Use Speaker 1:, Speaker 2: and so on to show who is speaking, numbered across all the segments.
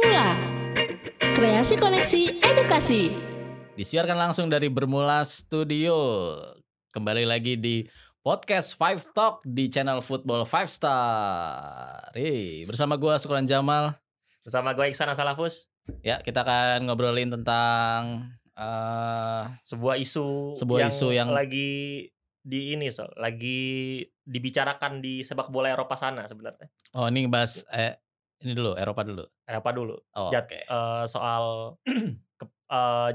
Speaker 1: Mula Kreasi Koneksi Edukasi
Speaker 2: Disiarkan langsung dari Bermula Studio. Kembali lagi di podcast Five Talk di channel Football Five Star. Hei, bersama gua Sukuran Jamal.
Speaker 3: Bersama gue Iksan Asalafus
Speaker 2: Ya, kita akan ngobrolin tentang eh
Speaker 3: Sebuah isu
Speaker 2: Sebuah
Speaker 3: yang
Speaker 2: isu yang-
Speaker 3: lagi di ini so, lagi dibicarakan di sepak bola Eropa sana sebenarnya.
Speaker 2: oh ini bahas eh ini dulu Eropa dulu.
Speaker 3: Eropa dulu.
Speaker 2: Oh,
Speaker 3: Jad-
Speaker 2: Oke.
Speaker 3: Eh, soal ke-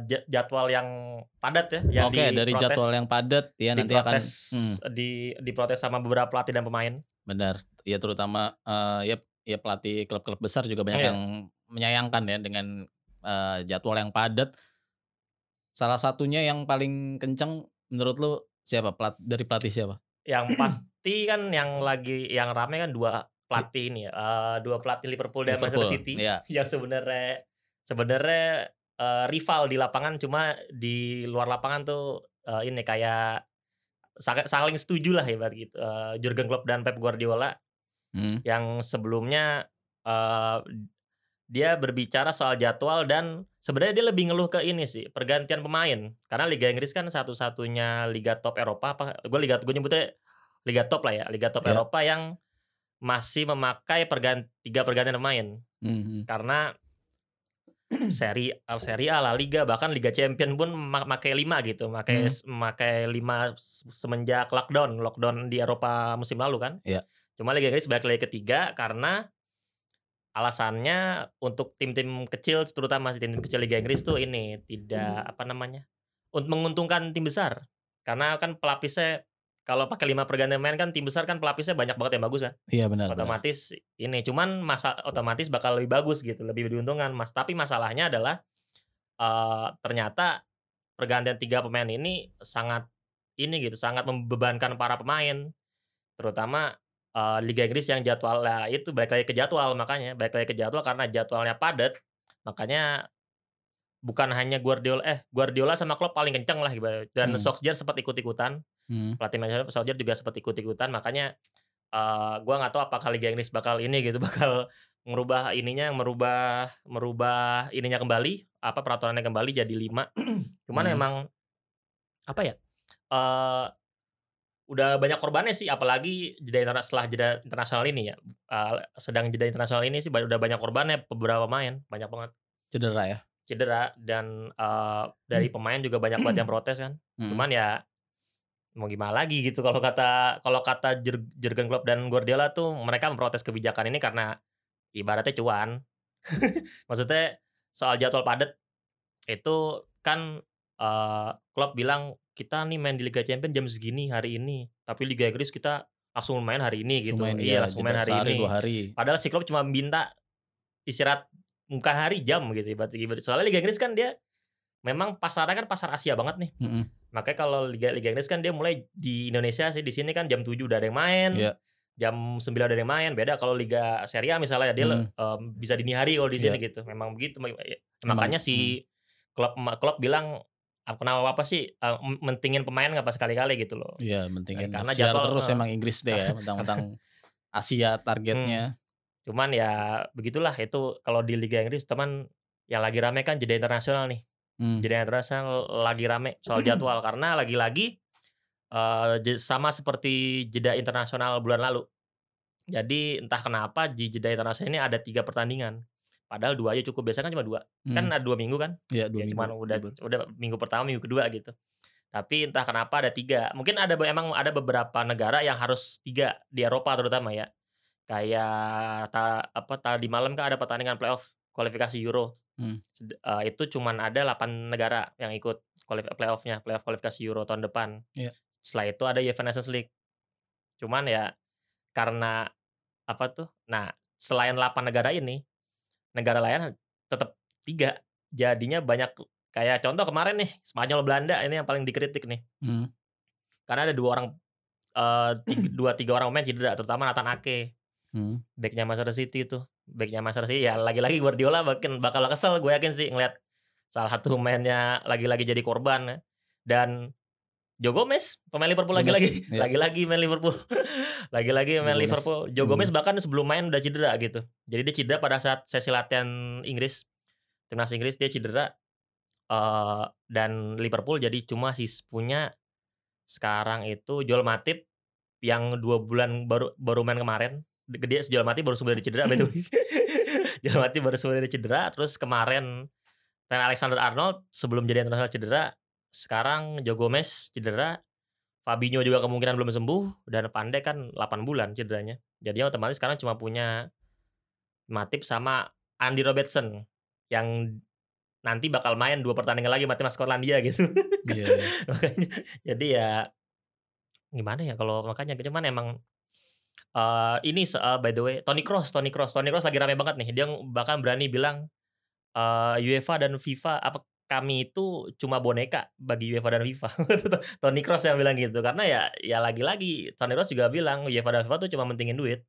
Speaker 3: ja- jadwal yang padat ya yang
Speaker 2: Oke, dari jadwal yang padat ya nanti akan
Speaker 3: diprotes
Speaker 2: hmm,
Speaker 3: di diprotes sama beberapa pelatih dan pemain.
Speaker 2: benar. Ya terutama eh ya ya pelatih klub-klub besar juga banyak
Speaker 3: Iya.
Speaker 2: yang menyayangkan ya dengan eh, jadwal yang padat. Salah satunya yang paling kenceng menurut lu siapa? Pelat, dari pelatih siapa?
Speaker 3: Yang pasti kan yang lagi yang rame kan dua pelatih ini ya. eh, dua pelatih Liverpool dan Manchester. City.
Speaker 2: Iya.
Speaker 3: yang sebenarnya sebenarnya eh, rival di lapangan cuma di luar lapangan tuh eh, ini kayak sa- saling setuju lah ya gitu Eh, Jurgen Klopp dan Pep Guardiola
Speaker 2: Hmm.
Speaker 3: yang sebelumnya eh, dia berbicara soal jadwal dan sebenarnya dia lebih ngeluh ke ini sih pergantian pemain karena Liga Inggris kan satu-satunya liga top Eropa apa gue liga gue nyebutnya liga top lah ya liga top
Speaker 2: Ya.
Speaker 3: Eropa yang masih memakai tiga pergantian pemain.
Speaker 2: Hmm.
Speaker 3: karena seri uh, seri A La Liga bahkan Liga Champion pun ma- makai 5 gitu makai makai 5 semenjak lockdown lockdown di Eropa musim lalu kan.
Speaker 2: Iya.
Speaker 3: cuma Liga Inggris balik lagi ketiga karena alasannya untuk tim-tim kecil terutama tim-tim kecil Liga Inggris tuh ini tidak apa namanya untuk menguntungkan tim besar. Karena kan pelapisnya kalau pakai lima pergantian main kan tim besar kan pelapisnya banyak banget yang bagus kan
Speaker 2: Iya benar. benar.
Speaker 3: otomatis ini cuman masa otomatis bakal lebih bagus gitu lebih diuntungkan mas tapi masalahnya adalah eh ternyata pergantian tiga pemain ini sangat ini gitu sangat membebankan para pemain terutama eh, Liga Inggris yang jadwalnya itu balik lagi ke jadwal makanya balik lagi ke jadwal karena jadwalnya padat makanya bukan hanya Guardiola eh Guardiola sama Klopp paling kenceng lah gitu dan
Speaker 2: Hmm.
Speaker 3: Solskjaer sempat ikut-ikutan
Speaker 2: Hmm.
Speaker 3: pelatih Manchester Solskjaer juga sempat ikut-ikutan makanya eh gua nggak tahu apakah Liga Inggris bakal ini gitu bakal merubah ininya merubah merubah ininya kembali apa peraturannya kembali jadi lima cuman
Speaker 2: Hmm.
Speaker 3: emang apa ya eh udah banyak korbannya sih apalagi jeda interna- setelah jeda internasional ini ya Eh, sedang jeda internasional ini sih udah banyak korbannya beberapa pemain banyak banget
Speaker 2: Cedera ya.
Speaker 3: cedera dan eh, dari pemain juga banyak banget yang protes kan
Speaker 2: Hmm.
Speaker 3: Cuman ya mau gimana lagi gitu kalau kata kalau kata Jur- Jurgen Klopp dan Guardiola tuh mereka memprotes kebijakan ini karena ibaratnya cuan. Maksudnya soal jadwal padat itu kan eh Klopp bilang kita nih main di Liga Champions jam segini hari ini, tapi Liga Inggris kita langsung main hari ini gitu.
Speaker 2: Cuma ini
Speaker 3: iya,
Speaker 2: ya,
Speaker 3: langsung main hari
Speaker 2: sehari
Speaker 3: ini.
Speaker 2: dua hari.
Speaker 3: Padahal si Klopp cuma minta istirahat bukan hari jam gitu ibarat ibarat. Soalnya Liga Inggris kan dia memang pasarnya kan pasar Asia banget nih.
Speaker 2: Mm-mm.
Speaker 3: Makanya kalau Liga Liga Inggris kan dia mulai di Indonesia sih di sini kan jam 7 udah ada yang main.
Speaker 2: Iya.
Speaker 3: Jam 9 udah ada yang main. Beda kalau Liga Serie A misalnya dia
Speaker 2: Hmm.
Speaker 3: em, bisa dini hari kalau di sini
Speaker 2: Iya.
Speaker 3: gitu. Memang begitu. Ya. Makanya si klub klub bilang "Ah, kenapa apa sih m- mentingin pemain nggak pas sekali-kali gitu loh.
Speaker 2: Iya, pentingin
Speaker 3: Karena jadwal,
Speaker 2: terus
Speaker 3: eh.
Speaker 2: emang Inggris deh ya, mentang-mentang Asia targetnya.
Speaker 3: Cuman ya begitulah itu kalau di Liga Inggris teman yang lagi rame kan jeda internasional nih.
Speaker 2: Hmm.
Speaker 3: Jeda internasional lagi rame soal jadwal karena lagi-lagi je- sama seperti jeda internasional bulan lalu. Jadi entah kenapa di jeda internasional ini ada tiga pertandingan. Padahal dua aja cukup. Biasanya kan cuma dua. Kan
Speaker 2: Hmm.
Speaker 3: ada dua minggu kan?
Speaker 2: Iya, dua
Speaker 3: Ya,
Speaker 2: minggu.
Speaker 3: cuman udah udah minggu pertama, minggu kedua gitu. Tapi entah kenapa ada tiga. Mungkin ada emang ada beberapa negara yang harus tiga di Eropa terutama ya. Kayak ta, apa tadi malam kan ada pertandingan playoff kualifikasi Euro.
Speaker 2: Hmm.
Speaker 3: Eh, itu cuman ada 8 negara yang ikut playoffnya, playoff kualifikasi Euro tahun depan.
Speaker 2: Iya.
Speaker 3: Setelah itu ada UEFA Nations League. Cuman ya karena apa tuh? Nah, selain 8 negara ini, negara lain tetap tiga. Jadinya banyak kayak contoh kemarin nih Spanyol Belanda ini yang paling dikritik nih.
Speaker 2: Hmm.
Speaker 3: Karena ada dua orang eh tiga, dua tiga orang pemain cedera, terutama Nathan Ake,
Speaker 2: Hmm.
Speaker 3: backnya Manchester City itu. Backnya Manchester City ya lagi-lagi Guardiola bakal bakal kesel gue yakin sih ngeliat salah satu pemainnya lagi-lagi jadi korban ya. dan Joe Gomez pemain Liverpool lagi-lagi
Speaker 2: iya.
Speaker 3: lagi-lagi main Liverpool Lagi-lagi main
Speaker 2: Joe Gomez.
Speaker 3: Liverpool. Joe
Speaker 2: Hmm.
Speaker 3: Gomez bahkan sebelum main udah cedera gitu. Jadi dia cedera pada saat sesi latihan Inggris. Timnas Inggris dia cedera. eh dan Liverpool jadi cuma sih punya sekarang itu Joel Matip yang dua bulan baru baru main kemarin. Gede Joel Matip baru sembuh dari cedera by the way. Joel Matip baru sembuh dari cedera. Terus kemarin Trent Alexander Arnold sebelum jadi internasional cedera. Sekarang Joe Gomez cedera. Fabinho juga kemungkinan belum sembuh dan Pandai kan 8 bulan cederanya. Jadi otomatis sekarang cuma punya Matip sama Andy Robertson yang nanti bakal main dua pertandingan lagi sama timnas Skotlandia gitu.
Speaker 2: Iya.
Speaker 3: makanya jadi ya gimana ya kalau makanya cuman emang eh ini eh, by the way Tony Cross Tony Cross Tony Cross lagi rame banget nih. Dia bahkan berani bilang eh UEFA dan FIFA apa kami itu cuma boneka bagi UEFA dan FIFA. Tony Cross yang bilang gitu. Karena ya ya lagi-lagi Tony Cross juga bilang UEFA dan FIFA tuh cuma mentingin duit.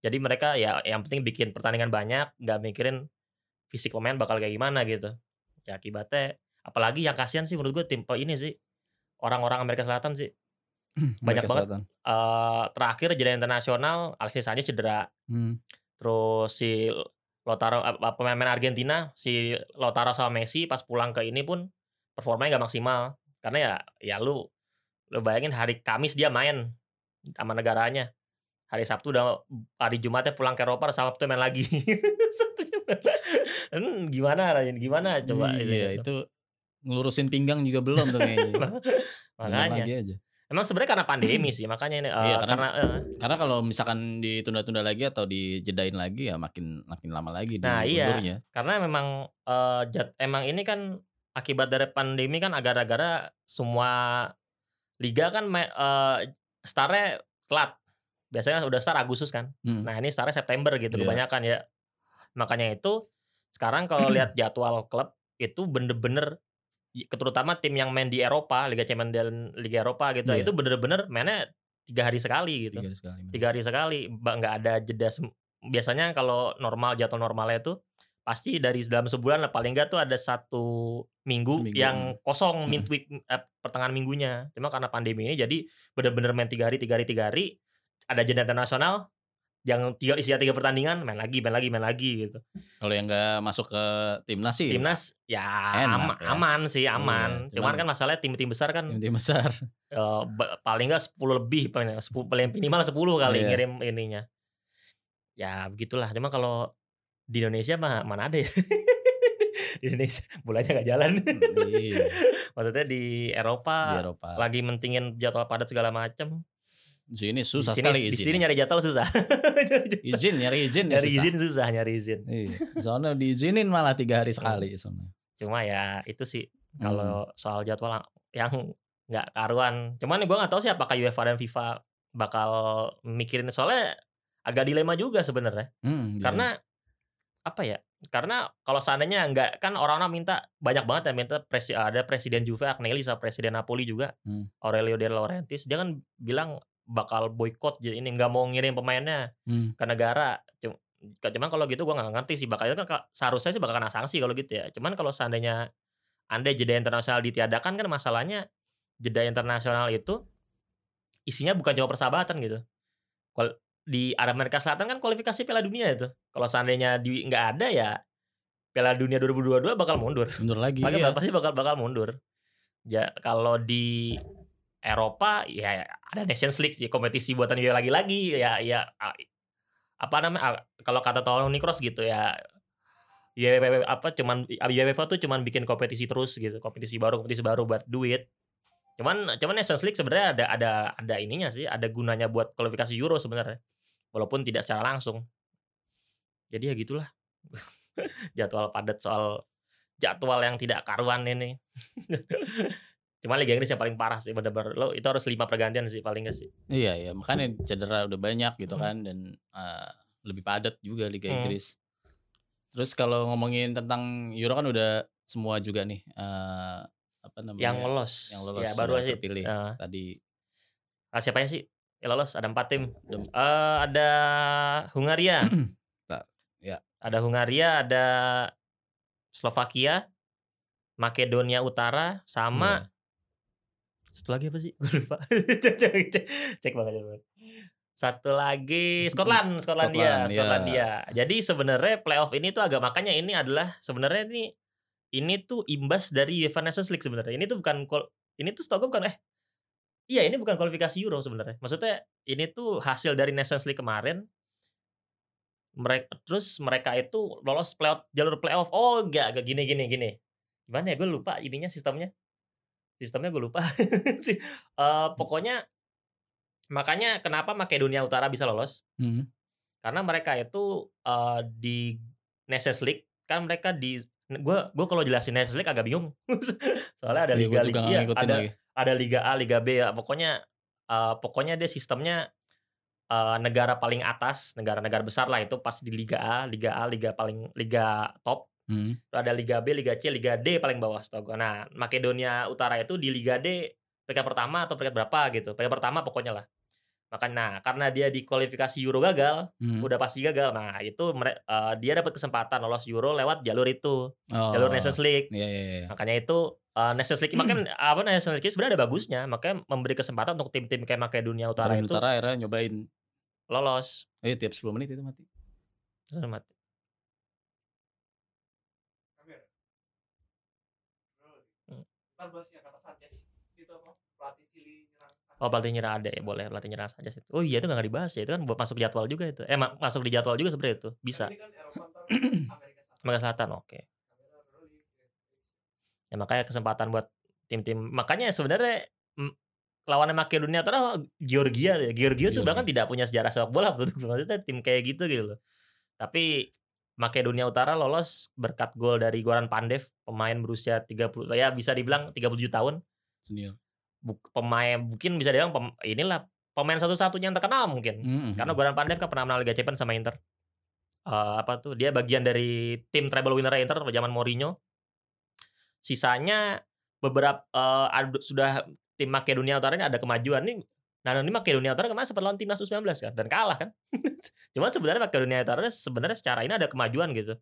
Speaker 3: Jadi mereka ya yang penting bikin pertandingan banyak nggak mikirin fisik pemain bakal kayak gimana gitu. Ya akibatnya apalagi yang kasihan sih menurut gue tim ini sih orang-orang Amerika Selatan sih. Banyak
Speaker 2: Amerika
Speaker 3: banget.
Speaker 2: Selatan.
Speaker 3: Eh terakhir jadi internasional Alexis Sanchez cedera
Speaker 2: Hmm.
Speaker 3: terus si Lautaro pemain Argentina si Lautaro sama Messi pas pulang ke ini pun performanya nggak maksimal karena ya ya lu lu bayangin hari Kamis dia main sama negaranya hari Sabtu udah hari Jumatnya pulang ke Eropa Sabtu main lagi. Hmm, gimana Ryan? gimana coba
Speaker 2: iya,
Speaker 3: itu,
Speaker 2: itu ngelurusin pinggang juga belum tuh kayaknya.
Speaker 3: Makanya
Speaker 2: aja.
Speaker 3: Emang sebenarnya karena pandemi sih makanya ini eh,
Speaker 2: Iya, karena-
Speaker 3: karena eh,
Speaker 2: Karena kalau misalkan ditunda-tunda lagi atau dijedain lagi ya makin makin lama lagi
Speaker 3: Nah, iya.
Speaker 2: diundurnya.
Speaker 3: karena memang eh, jat, emang ini kan akibat dari pandemi kan agar-agara semua liga kan eh, startnya telat biasanya udah start Agustus kan
Speaker 2: Hmm.
Speaker 3: nah ini startnya September gitu
Speaker 2: Iya.
Speaker 3: kebanyakan ya makanya itu sekarang kalau lihat jadwal klub itu bener-bener terutama tim yang main di Eropa Liga Champions dan Liga Eropa gitu
Speaker 2: Iya.
Speaker 3: itu bener-bener mainnya tiga hari sekali gitu
Speaker 2: Tiga hari sekali.
Speaker 3: tiga hari sekali nggak ada jeda biasanya kalau normal jadwal normalnya itu pasti dari dalam sebulan lah paling nggak tuh ada satu minggu,
Speaker 2: Seminggu,
Speaker 3: yang
Speaker 2: hmm.
Speaker 3: kosong
Speaker 2: Hmm.
Speaker 3: midweek eh, pertengahan minggunya cuma karena pandemi ini jadi bener-bener main tiga hari tiga hari tiga hari ada jeda internasional yang tiga isinya tiga pertandingan main lagi main lagi main lagi gitu
Speaker 2: Kalau yang nggak masuk ke timnas sih.
Speaker 3: timnas ya,
Speaker 2: Enak
Speaker 3: ama-
Speaker 2: ya.
Speaker 3: aman sih
Speaker 2: Iya,
Speaker 3: aman cuman
Speaker 2: cuman-
Speaker 3: kan masalahnya tim-tim besar kan
Speaker 2: tim-tim besar.
Speaker 3: eh, ba- paling nggak 10 lebih paling minimal 10 kali
Speaker 2: Iya.
Speaker 3: ngirim ininya ya begitulah cuma kalau di Indonesia mah mana ada ya di Indonesia bolanya nggak jalan
Speaker 2: iya,
Speaker 3: maksudnya di Eropa,
Speaker 2: di Eropa.
Speaker 3: lagi mentingin jadwal padat segala macam
Speaker 2: sini susah
Speaker 3: di sini,
Speaker 2: sekali
Speaker 3: di
Speaker 2: izin.
Speaker 3: sini nyari jadwal susah
Speaker 2: izin nyari izin ya
Speaker 3: nyari
Speaker 2: susah.
Speaker 3: izin susah nyari izin
Speaker 2: Iya. Soalnya diizinin malah tiga hari sekali soalnya.
Speaker 3: cuma ya itu sih
Speaker 2: Hmm.
Speaker 3: kalau soal jadwal yang nggak karuan cuman gue nggak tahu sih apakah UEFA dan FIFA bakal mikirin soalnya agak dilema juga sebenarnya
Speaker 2: Hmm, iya.
Speaker 3: karena apa ya karena kalau seandainya nggak kan orang-orang minta banyak banget yang minta presi, ada presiden Juve Agnelli sama presiden Napoli juga
Speaker 2: Hmm.
Speaker 3: Aurelio De Laurentiis dia kan bilang bakal boykot jadi ini nggak mau ngirim pemainnya
Speaker 2: Hmm.
Speaker 3: ke negara Cum- cuman kalau gitu gua nggak ngerti sih bakal itu kan ka- seharusnya sih bakal kena sanksi kalau gitu ya cuman kalau seandainya anda jeda internasional ditiadakan kan masalahnya jeda internasional itu isinya bukan cuma persahabatan gitu Kual- di Amerika Selatan kan kualifikasi Piala Dunia itu kalau seandainya di nggak ada ya Piala Dunia 2022 bakal mundur
Speaker 2: Mundur lagi.
Speaker 3: Pasti-
Speaker 2: iya.
Speaker 3: pasti bakal bakal mundur ya kalau di Eropa ya ada Nations League ya, kompetisi buatan UEFA lagi-lagi ya ya apa namanya kalau kata Tony Cross gitu ya UEFA apa cuman UEFA tuh cuman bikin kompetisi terus gitu kompetisi baru kompetisi baru buat duit. Cuman cuman Nations League sebenarnya ada ada ada ininya sih ada gunanya buat kualifikasi Euro sebenarnya walaupun tidak secara langsung. Jadi ya gitulah. Jadwal padat soal jadwal yang tidak karuan ini Cuma Liga Inggris yang paling parah sih bener-bener lo itu harus lima pergantian sih paling gak sih.
Speaker 2: Iya iya makanya cedera udah banyak gitu
Speaker 3: Hmm.
Speaker 2: kan dan eh, lebih padat juga Liga
Speaker 3: Hmm.
Speaker 2: Inggris. Terus kalau ngomongin tentang Euro kan udah semua juga nih eh, apa namanya?
Speaker 3: Yang lolos.
Speaker 2: yang lolos
Speaker 3: Ya, baru
Speaker 2: sudah
Speaker 3: aja.
Speaker 2: terpilih
Speaker 3: Eh,
Speaker 2: tadi.
Speaker 3: ah, siapa sih? Ya lolos ada empat tim. Eh, ada Hungaria.
Speaker 2: Ya.
Speaker 3: Ada Hungaria, ada Slovakia, Makedonia Utara, sama
Speaker 2: Iya.
Speaker 3: Satu lagi apa sih? Gue lupa. cek, cek, cek banget, cek banget. Satu lagi Scotland, Skotlandia,
Speaker 2: Scotland.
Speaker 3: Skotlandia. Jadi sebenarnya playoff ini tuh agak makanya ini adalah sebenarnya ini ini tuh imbas dari UEFA Nations League sebenarnya. Ini tuh bukan ini tuh setahu gue bukan eh Iya, ini bukan kualifikasi Euro sebenarnya. Maksudnya ini tuh hasil dari Nations League kemarin. Mereka terus mereka itu lolos playoff jalur playoff. Oh, enggak, enggak gini gini gini. Gimana ya? Gue lupa ininya sistemnya. Sistemnya gue lupa. sih. Eh, pokoknya makanya kenapa Makedonia Utara bisa lolos?
Speaker 2: Hmm.
Speaker 3: Karena mereka itu eh, di Nations League kan mereka di gue gue kalau jelasin Nations League agak bingung. Soalnya ada
Speaker 2: Iya,
Speaker 3: liga liga
Speaker 2: ngikutin
Speaker 3: ada
Speaker 2: lagi.
Speaker 3: ada Liga A, Liga B ya. Pokoknya eh, pokoknya dia sistemnya eh, negara paling atas, negara-negara besar lah itu pas di Liga A, Liga A, Liga paling Liga top.
Speaker 2: Hmm.
Speaker 3: Ada Liga B, Liga C, Liga D paling bawah setahu gua. Nah, Makedonia Utara itu di Liga D peringkat pertama atau peringkat berapa gitu. Peringkat pertama pokoknya lah. Makanya nah, karena dia di kualifikasi Euro gagal,
Speaker 2: Hmm.
Speaker 3: udah pasti gagal. Nah, itu eh, dia dapat kesempatan lolos Euro lewat jalur itu,
Speaker 2: Oh.
Speaker 3: jalur Nations League.
Speaker 2: Iya, iya, iya.
Speaker 3: Makanya itu uh, Nations League makanya apa Nations League sebenarnya ada bagusnya, makanya memberi kesempatan untuk tim-tim kayak Makedonia Utara
Speaker 2: Utara
Speaker 3: itu
Speaker 2: Utara akhirnya nyobain.
Speaker 3: lolos.
Speaker 2: Eh, tiap 10 menit itu mati.
Speaker 3: Terus mati. Hmm. Oh pelatih nyerah ada ya boleh pelatih nyerah saja sih. Oh iya itu nggak dibahas ya itu kan buat masuk jadwal juga itu. Eh ma- masuk di jadwal juga sebenarnya itu bisa. Amerika Selatan oke. Ya makanya kesempatan buat tim-tim makanya sebenarnya lawannya Makedonia Utara Georgia ya. Georgia tuh
Speaker 2: Georgia.
Speaker 3: bahkan tidak punya sejarah sepak bola betul maksudnya tim kayak gitu gitu loh. Tapi Makedonia Utara lolos berkat gol dari Goran Pandev, pemain berusia 30 ya bisa dibilang 37 tahun.
Speaker 2: Senior.
Speaker 3: Buk- pemain mungkin bisa dibilang pem- inilah pemain satu-satunya yang terkenal mungkin.
Speaker 2: Hmm,
Speaker 3: Karena Goran Pandev kan pernah menang Liga Champions sama Inter. Eh, apa tuh? Dia bagian dari tim treble winner Inter pada zaman Mourinho. Sisanya beberapa eh, ada- sudah tim Makedonia Utara ini ada kemajuan nih. Nah, ini Makedonia Utara kemarin sempat lawan timnas U19 kan dan kalah kan. Cuma sebenarnya Makedonia Utara sebenarnya secara ini ada kemajuan gitu.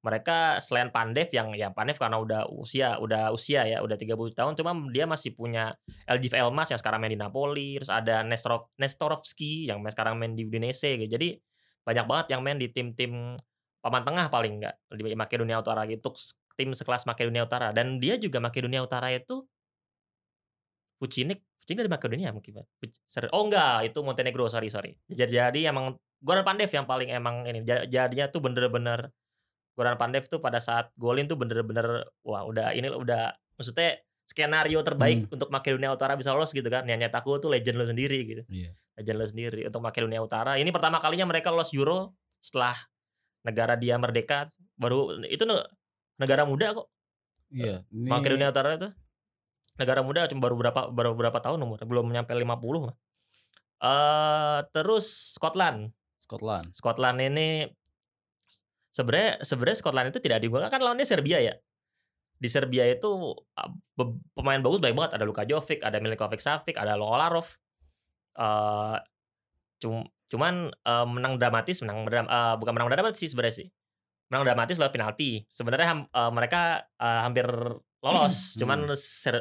Speaker 3: Mereka selain Pandev yang ya Pandev karena udah usia udah usia ya udah 30 tahun cuma dia masih punya Eljif Elmas yang sekarang main di Napoli, terus ada Nestor Nestorovski yang sekarang main di Udinese gitu. Jadi banyak banget yang main di tim-tim papan tengah paling enggak di Makedonia Utara gitu tim sekelas Makedonia Utara dan dia juga Makedonia Utara itu Vucinic Vucinic dari Makedonia mungkin oh enggak itu Montenegro. Sorry sorry. Jadi jadi emang Goran Pandev yang paling emang ini Ja- jadinya tuh bener-bener Goran Pandev tuh pada saat golin tuh bener-bener wah udah ini udah maksudnya skenario terbaik untuk Makedonia Utara bisa lolos gitu kan. Yang nyataku tuh legend lo sendiri gitu.
Speaker 2: Iya.
Speaker 3: legend lo sendiri untuk Makedonia Utara. Ini pertama kalinya mereka lolos Euro setelah negara dia merdeka. Baru itu ne- negara muda kok.
Speaker 2: Iya. Ini
Speaker 3: Makedonia Utara itu negara muda cuma baru berapa baru berapa tahun umur belum nyampe 50 mah. Eh terus Scotland.
Speaker 2: Scotland.
Speaker 3: Scotland ini sebenarnya sebenarnya Scotland itu tidak diunggulkan kan lawannya Serbia ya. Di Serbia itu ah, pemain bagus banyak banget ada Luka Jovic, ada Milinkovic Savic, ada Lolarov. Eh cum- cuman eh, menang dramatis, menang eh, bukan menang dramatis sih sebenarnya sih. Menang dramatis lewat penalti. Sebenarnya eh, mereka eh, hampir lolos,
Speaker 2: Hmm.
Speaker 3: cuman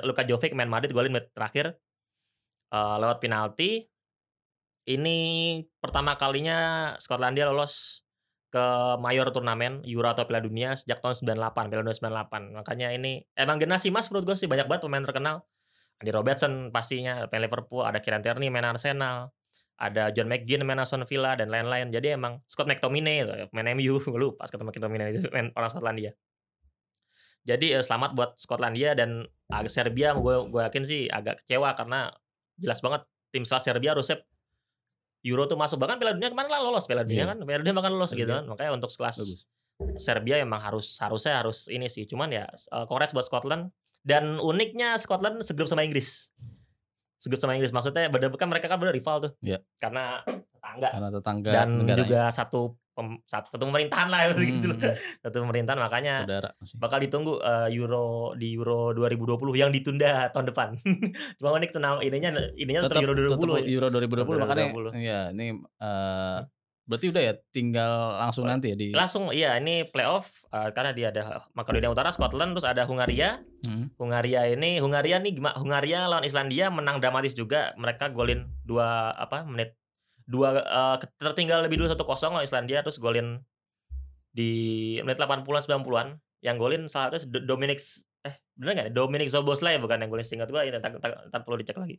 Speaker 3: Luka Jovic main Madrid golin menit terakhir eh, lewat penalti. Ini pertama kalinya Skotlandia lolos ke mayor turnamen Euro atau Piala Dunia sejak tahun 98, Piala Dunia 98. Makanya ini emang generasi emas menurut gue sih banyak banget pemain terkenal. Andy Robertson pastinya main Liverpool, ada Kieran Tierney main Arsenal, ada John McGinn main Aston Villa dan lain-lain. Jadi emang Scott McTominay main MU, gue lupa Scott McTominay itu main orang Skotlandia. Jadi eh, selamat buat Skotlandia dan Serbia gue gue yakin sih agak kecewa karena jelas banget tim sekelas Serbia harusnya Euro tuh masuk. Bahkan Piala Dunia kemarin lah lolos Piala Dunia
Speaker 2: Iya.
Speaker 3: kan Piala Dunia bahkan lolos gitu kan. Makanya untuk sekelas
Speaker 2: Bagus.
Speaker 3: Serbia emang harus harusnya harus ini sih. Cuman ya uh, congrats buat Scotland. Dan uniknya Scotland segrup sama Inggris. Segrup sama Inggris. Maksudnya bener kan mereka kan bener rival tuh.
Speaker 2: Iya.
Speaker 3: karena tetangga.
Speaker 2: Karena tetangga
Speaker 3: dan juga satu pem- satu pemerintahan lah gitu
Speaker 2: Hmm,
Speaker 3: loh. satu pemerintahan makanya
Speaker 2: saudara masih.
Speaker 3: bakal ditunggu eh, Euro di Euro 2020 yang ditunda tahun depan. Cuma unik nama ininya ininya tetap Euro 2020.
Speaker 2: tetep
Speaker 3: ya.
Speaker 2: Euro 2020 makanya
Speaker 3: 2020.
Speaker 2: iya ini eh, berarti udah ya tinggal langsung nanti ya di
Speaker 3: Langsung iya ini playoff eh, karena dia ada Makedonia Utara, Scotland, terus ada Hungaria.
Speaker 2: Hmm.
Speaker 3: Hungaria ini Hungaria nih gimana? Hungaria lawan Islandia menang dramatis juga. Mereka golin dua apa menit dua eh, tertinggal lebih dulu 1-0 lawan Islandia terus golin di menit 80-an 90-an yang golin salah satu Do- Dominic eh bener nggak ya? Dominic Zoboslai bukan yang golin seingat gua ini ntar perlu dicek lagi.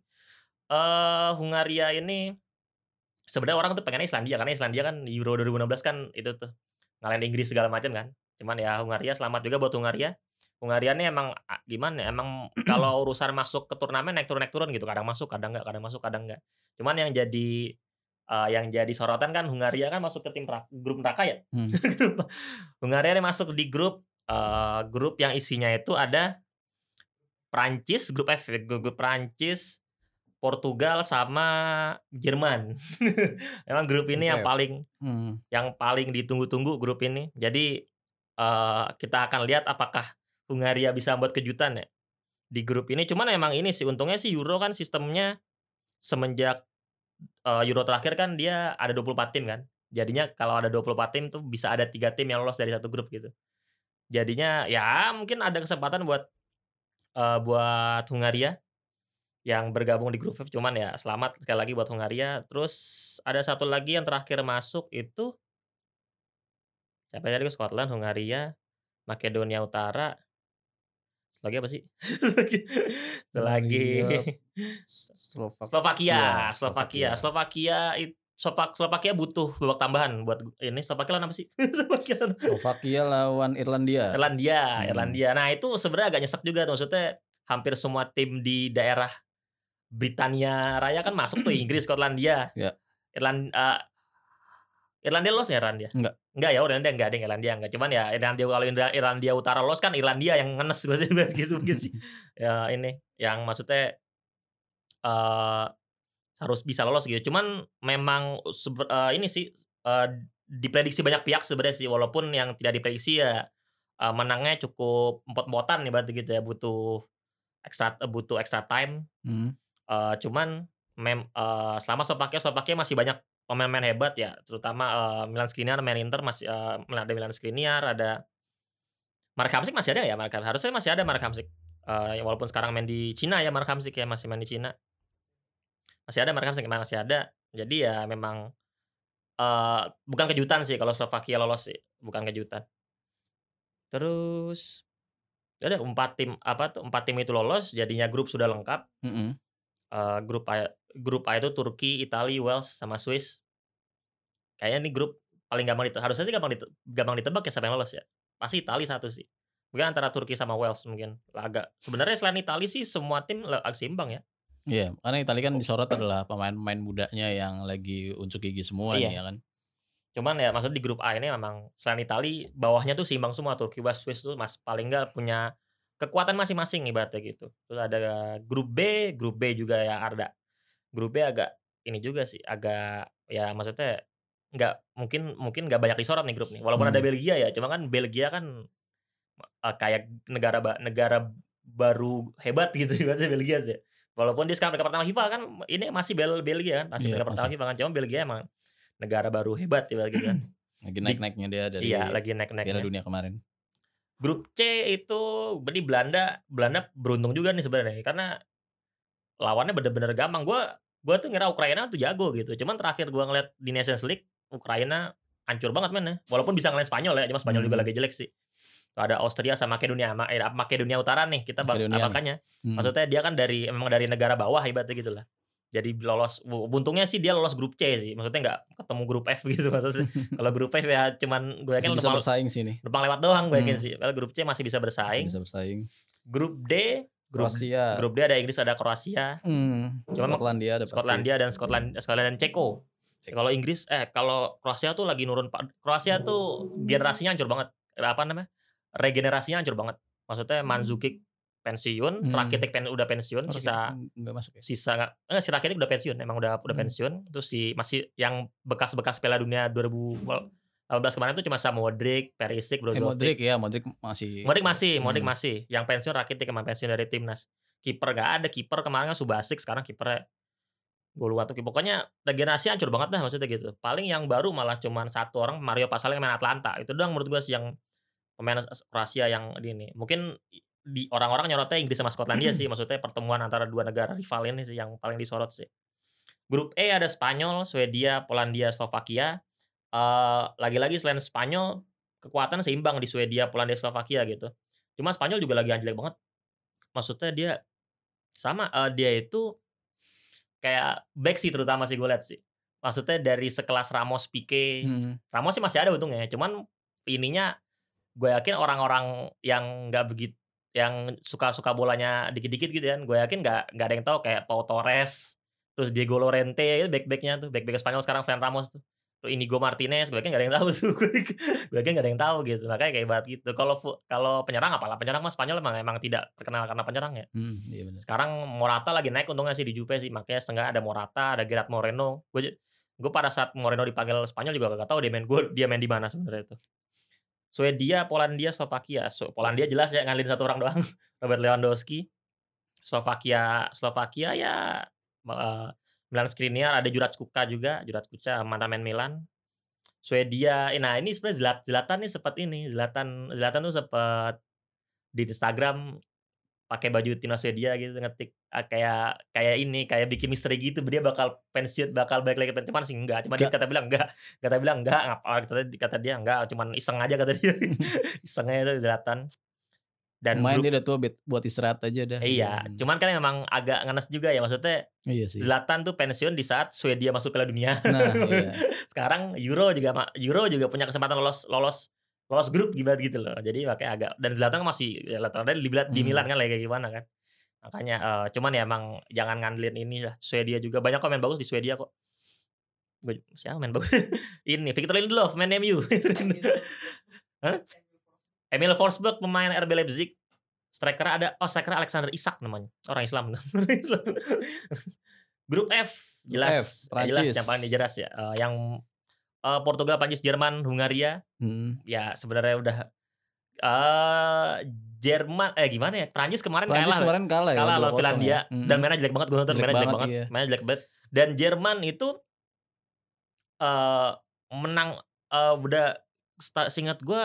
Speaker 3: Eh Hungaria ini sebenarnya orang tuh pengennya Islandia karena Islandia kan Euro 2016 kan itu tuh ngalahin Inggris segala macam kan. Cuman ya Hungaria selamat juga buat Hungaria. Hungaria ini emang ah, gimana ya, emang kalau urusan masuk ke turnamen naik turun naik turun gitu. Kadang masuk kadang nggak kadang masuk kadang nggak. Cuman yang jadi eh, yang jadi sorotan kan Hungaria kan masuk ke tim grup neraka ya
Speaker 2: Hmm.
Speaker 3: Hungaria ini masuk di grup eh, grup yang isinya itu ada Prancis grup F grup, Prancis Portugal sama Jerman emang grup ini yang paling
Speaker 2: Hmm.
Speaker 3: yang paling ditunggu-tunggu grup ini. Jadi eh kita akan lihat apakah Hungaria bisa membuat kejutan ya di grup ini. Cuman emang ini sih untungnya sih Euro kan sistemnya semenjak eh, Euro terakhir kan dia ada 24 tim kan. Jadinya kalau ada 24 tim tuh bisa ada tiga tim yang lolos dari satu grup gitu. Jadinya ya mungkin ada kesempatan buat eh, buat Hungaria yang bergabung di grup F cuman ya selamat sekali lagi buat Hungaria. Terus ada satu lagi yang terakhir masuk itu siapa tadi Scotland, Hungaria, Makedonia Utara. Lagi apa sih? Satu lagi
Speaker 2: Hungaria, Slovak-
Speaker 3: Slovakia,
Speaker 2: Iya,
Speaker 3: Slovakia, Slovakia it- Slovak Slovakia butuh babak tambahan buat ini Slovakia lawan apa sih? Slovakia lawan
Speaker 2: Slovakia lawan Irlandia.
Speaker 3: Irlandia,
Speaker 2: Hmm.
Speaker 3: Irlandia. Nah, itu sebenarnya agak nyesek juga tuh. Maksudnya hampir semua tim di daerah Britania Raya kan masuk tuh Inggris, Skotlandia.
Speaker 2: Ya.
Speaker 3: Irlandia Irlandia los ya Irlandia?
Speaker 2: Enggak.
Speaker 3: Enggak ya, Irlandia enggak ada yang Irlandia enggak. Cuman ya Irlandia kalau Irlandia, Utara los kan Irlandia yang ngenes gitu mungkin sih. Ya ini yang maksudnya eh harus bisa lolos gitu. Cuman memang eh, ini sih eh, diprediksi banyak pihak sebenarnya sih walaupun yang tidak diprediksi ya eh, menangnya cukup empot-empotan nih berarti gitu ya butuh extra eh, butuh extra time
Speaker 2: Hmm.
Speaker 3: Eh, cuman mem, eh, selama Slovakia Slovakia masih banyak pemain-pemain hebat ya terutama eh, Milan Skriniar main Inter masih eh, ada Milan Skriniar ada Mark Hamsik masih ada ya Mark Hamsik harusnya masih ada Mark Hamsik. Eh, walaupun sekarang main di Cina ya Mark Hamsik ya masih main di Cina. Masih ada Mark Hamsik masih ada. Jadi ya memang eh bukan kejutan sih kalau Slovakia lolos sih bukan kejutan. Terus ya ada empat tim apa tuh empat tim itu lolos jadinya grup sudah lengkap.
Speaker 2: Mm-mm.
Speaker 3: Eh, grup A grup A itu Turki, Italia, Wales sama Swiss. Kayaknya ini grup paling gampang ditebak. Harusnya sih gampang dite- gampang ditebak ya siapa yang lolos ya. Pasti Italia satu sih. Mungkin antara Turki sama Wales mungkin. Agak sebenarnya selain Italia sih semua tim agak seimbang ya.
Speaker 2: Iya, karena Italia kan disorot adalah pemain-pemain mudanya yang lagi unjuk gigi semua
Speaker 3: Iya.
Speaker 2: nih ya kan.
Speaker 3: Cuman ya maksud di grup A ini memang selain Italia bawahnya tuh seimbang semua Turki, Wales, Swiss tuh mas paling enggak punya kekuatan masing-masing ibaratnya gitu. Terus ada grup B, grup B juga ya ada. Grup B agak ini juga sih, agak ya maksudnya nggak mungkin mungkin nggak banyak disorot nih grup nih. Walaupun ada
Speaker 2: Hmm.
Speaker 3: Belgia ya, cuma kan Belgia kan eh, kayak negara ba- negara baru hebat gitu ibaratnya Belgia sih. Walaupun dia sekarang mereka pertama FIFA kan ini masih Bel Belgia kan, masih
Speaker 2: Iya,
Speaker 3: mereka pertama. FIFA kan, cuma Belgia emang negara baru hebat ibarat gitu kan.
Speaker 2: Lagi naik-naiknya dia dari
Speaker 3: Iya, lagi
Speaker 2: Piala
Speaker 3: naik-naiknya.
Speaker 2: Dunia kemarin.
Speaker 3: Grup C itu berarti Belanda, Belanda beruntung juga nih sebenarnya karena lawannya bener-bener gampang. Gua gua tuh ngira Ukraina tuh jago gitu. Cuman terakhir gua ngeliat di Nations League Ukraina hancur banget mainnya. Walaupun bisa ngelain Spanyol ya, cuma Spanyol juga
Speaker 2: Hmm.
Speaker 3: lagi jelek sih. Ada Austria sama Makedonia, Ma- eh, Makedonia Utara nih kita bak- makanya.
Speaker 2: Hmm.
Speaker 3: Maksudnya dia kan dari memang dari negara bawah ibaratnya gitu lah. Jadi lolos untungnya sih dia lolos grup C sih. Maksudnya nggak ketemu grup F gitu maksudnya. Kalau grup F ya cuman gue yakin
Speaker 2: Masih bisa bersaing sih nih.
Speaker 3: lewat doang gue yakin
Speaker 2: Hmm.
Speaker 3: sih. Kalau grup C masih bisa
Speaker 2: Masih
Speaker 3: bersaing.
Speaker 2: bisa bersaing.
Speaker 3: Grup D, grup
Speaker 2: Kroasia.
Speaker 3: grup D ada Inggris, ada Kroasia,
Speaker 2: Hmm.
Speaker 3: Cuma
Speaker 2: Skotlandia ada.
Speaker 3: Skotlandia dan Skotland Skotland dan Ceko.
Speaker 2: Ceko.
Speaker 3: Kalau Inggris eh kalau Kroasia tuh lagi nurun Pak. Kroasia tuh generasinya hancur banget. Apa namanya? Regenerasinya hancur banget. Maksudnya Mandzukic pensiun,
Speaker 2: Hmm.
Speaker 3: Rakitic pen, udah pensiun,
Speaker 2: Oh,
Speaker 3: sisa
Speaker 2: Rakitic enggak masuk ya.
Speaker 3: sisa nggak eh, si Rakitic udah pensiun, emang udah udah
Speaker 2: Hmm.
Speaker 3: pensiun. Terus si masih yang bekas-bekas Piala Dunia 2018 kemarin tuh cuma sama Modric, Perisic,
Speaker 2: Eh,
Speaker 3: Brozovic.
Speaker 2: Modric ya, Modric masih
Speaker 3: Modric masih, Modric
Speaker 2: Hmm.
Speaker 3: masih. Yang pensiun Rakitic kemarin pensiun dari timnas. Kiper gak ada, kiper kemarin kan Subasic, sekarang kipernya gue lupa tuh. Pokoknya regenerasi hancur banget dah maksudnya gitu. Paling yang baru malah cuman satu orang Mario Pasal yang main Atlanta. Itu doang menurut gue sih yang pemain Kroasia yang di ini. Mungkin di orang-orang nyorotnya Inggris sama Skotlandia sih. Maksudnya pertemuan antara dua negara rival ini sih yang paling disorot sih. grup E ada Spanyol, Swedia, Polandia, Slovakia. Eh, lagi-lagi selain Spanyol kekuatan seimbang di Swedia, Polandia, Slovakia gitu. Cuma Spanyol juga lagi anjlek banget. Maksudnya dia sama eh, dia itu kayak back sih terutama sih gue liat sih. Maksudnya dari sekelas Ramos, Pique,
Speaker 2: Hmm.
Speaker 3: Ramos sih masih ada untungnya, cuman ininya gue yakin orang-orang yang nggak begitu yang suka-suka bolanya dikit-dikit gitu kan, gue yakin nggak nggak ada yang tahu kayak Pau Torres, terus Diego Lorente itu back-backnya tuh, back-back Spanyol sekarang selain Ramos tuh. Terus Inigo Martinez, gue yakin nggak ada yang tahu tuh, gue yakin nggak ada yang tahu gitu, makanya kayak banget gitu. Kalau kalau penyerang apalah penyerang mas Spanyol emang emang tidak terkenal karena penyerang ya.
Speaker 2: Hmm, iya benar.
Speaker 3: Sekarang Morata lagi naik untungnya sih di Juve sih, makanya setengah ada Morata, ada Gerard Moreno. Gue gue pada saat Moreno dipanggil Spanyol juga gak tahu dia main gue dia main di mana sebenarnya itu. Swedia, Polandia, Slovakia. So, Polandia jelas ya ngandelin satu orang doang, Robert Lewandowski. Slovakia, Slovakia ya eh, Milan Skriniar, ada Jurat Kuka juga, Jurat Kuka mantan main Milan. Swedia, eh, nah ini sebenarnya Zlat- Zlatan nih sempat ini, Zlatan Zlatan tuh sempat di Instagram pakai baju timnas Swedia gitu ngetik ah, kayak kayak ini kayak bikin misteri gitu dia bakal pensiun bakal balik lagi cuman sih enggak cuma dia kata bilang enggak kata bilang enggak ngapa kata kata dia enggak cuman iseng aja kata dia isengnya itu Zlatan dan
Speaker 2: Main dia udah tua buat istirahat aja dah.
Speaker 3: iya
Speaker 2: Hmm.
Speaker 3: cuman kan memang agak ngenes juga ya maksudnya
Speaker 2: Iya sih.
Speaker 3: Zlatan tuh pensiun di saat Swedia masuk Piala Dunia
Speaker 2: Nah, iya.
Speaker 3: sekarang Euro juga Euro juga punya kesempatan lolos lolos lolos grup gimana gitu loh. Jadi makanya agak dan Zlatan masih ya Zlatan di, Milan- di
Speaker 2: Hmm.
Speaker 3: Milan kan lagi kayak gimana kan. Makanya eh, cuman ya emang jangan ngandelin ini lah Swedia juga. Banyak kok main bagus di Swedia kok. Gua- siapa main bagus? Ini Victor Lindelof main MU Hah? Emil Forsberg pemain RB Leipzig. Striker ada oh striker Alexander Isak namanya. Orang Islam. Grup F jelas
Speaker 2: F,
Speaker 3: jelas yang paling jelas ya. Eh, yang eh, Portugal Prancis Jerman Hungaria
Speaker 2: Hmm.
Speaker 3: ya sebenarnya udah eh Jerman eh gimana ya Prancis kemarin
Speaker 2: Prancis
Speaker 3: kalah
Speaker 2: kemarin kalah ya.
Speaker 3: kalah
Speaker 2: 2-0
Speaker 3: Finlandia
Speaker 2: ya. Hmm.
Speaker 3: dan mainnya jelek banget gue nonton
Speaker 2: Jelek
Speaker 3: mainnya jelek
Speaker 2: banget, iya.
Speaker 3: mainnya jelek banget dan Jerman itu eh menang eh udah seingat gue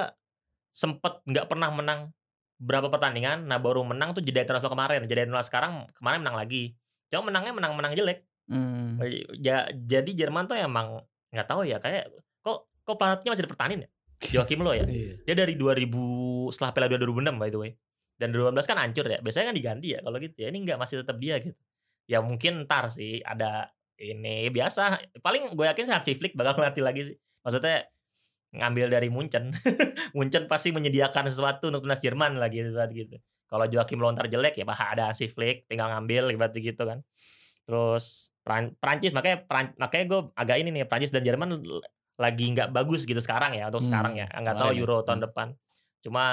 Speaker 3: sempet nggak pernah menang berapa pertandingan nah baru menang tuh jeda internasional kemarin jeda internasional sekarang kemarin menang lagi cuma menangnya menang-menang jelek
Speaker 2: Hmm.
Speaker 3: ja, jadi Jerman tuh emang nggak tahu ya kayak kok kok pelatihnya masih dipertahanin ya Joachim Low ya
Speaker 2: Iya.
Speaker 3: dia dari 2000 setelah Piala Dunia 2006 by the way. Dan 2018 kan hancur ya. Biasanya kan diganti ya kalau gitu ya. Ini enggak masih tetap dia gitu. Ya mungkin ntar sih ada ini biasa. Paling gue yakin Hansi Flick bakal ngelatih lagi sih. Maksudnya ngambil dari Munchen. Munchen pasti menyediakan sesuatu untuk timnas Jerman lagi gitu. gitu. Kalau Joachim Low ntar jelek ya bah ada Hansi Flick tinggal ngambil ibarat gitu kan. Terus Pran- Prancis makanya Pran- makanya gue agak ini nih Prancis dan Jerman lagi nggak bagus gitu sekarang ya untuk
Speaker 2: Hmm,
Speaker 3: sekarang ya nggak tahu
Speaker 2: ya.
Speaker 3: Euro tahun
Speaker 2: Hmm.
Speaker 3: depan cuma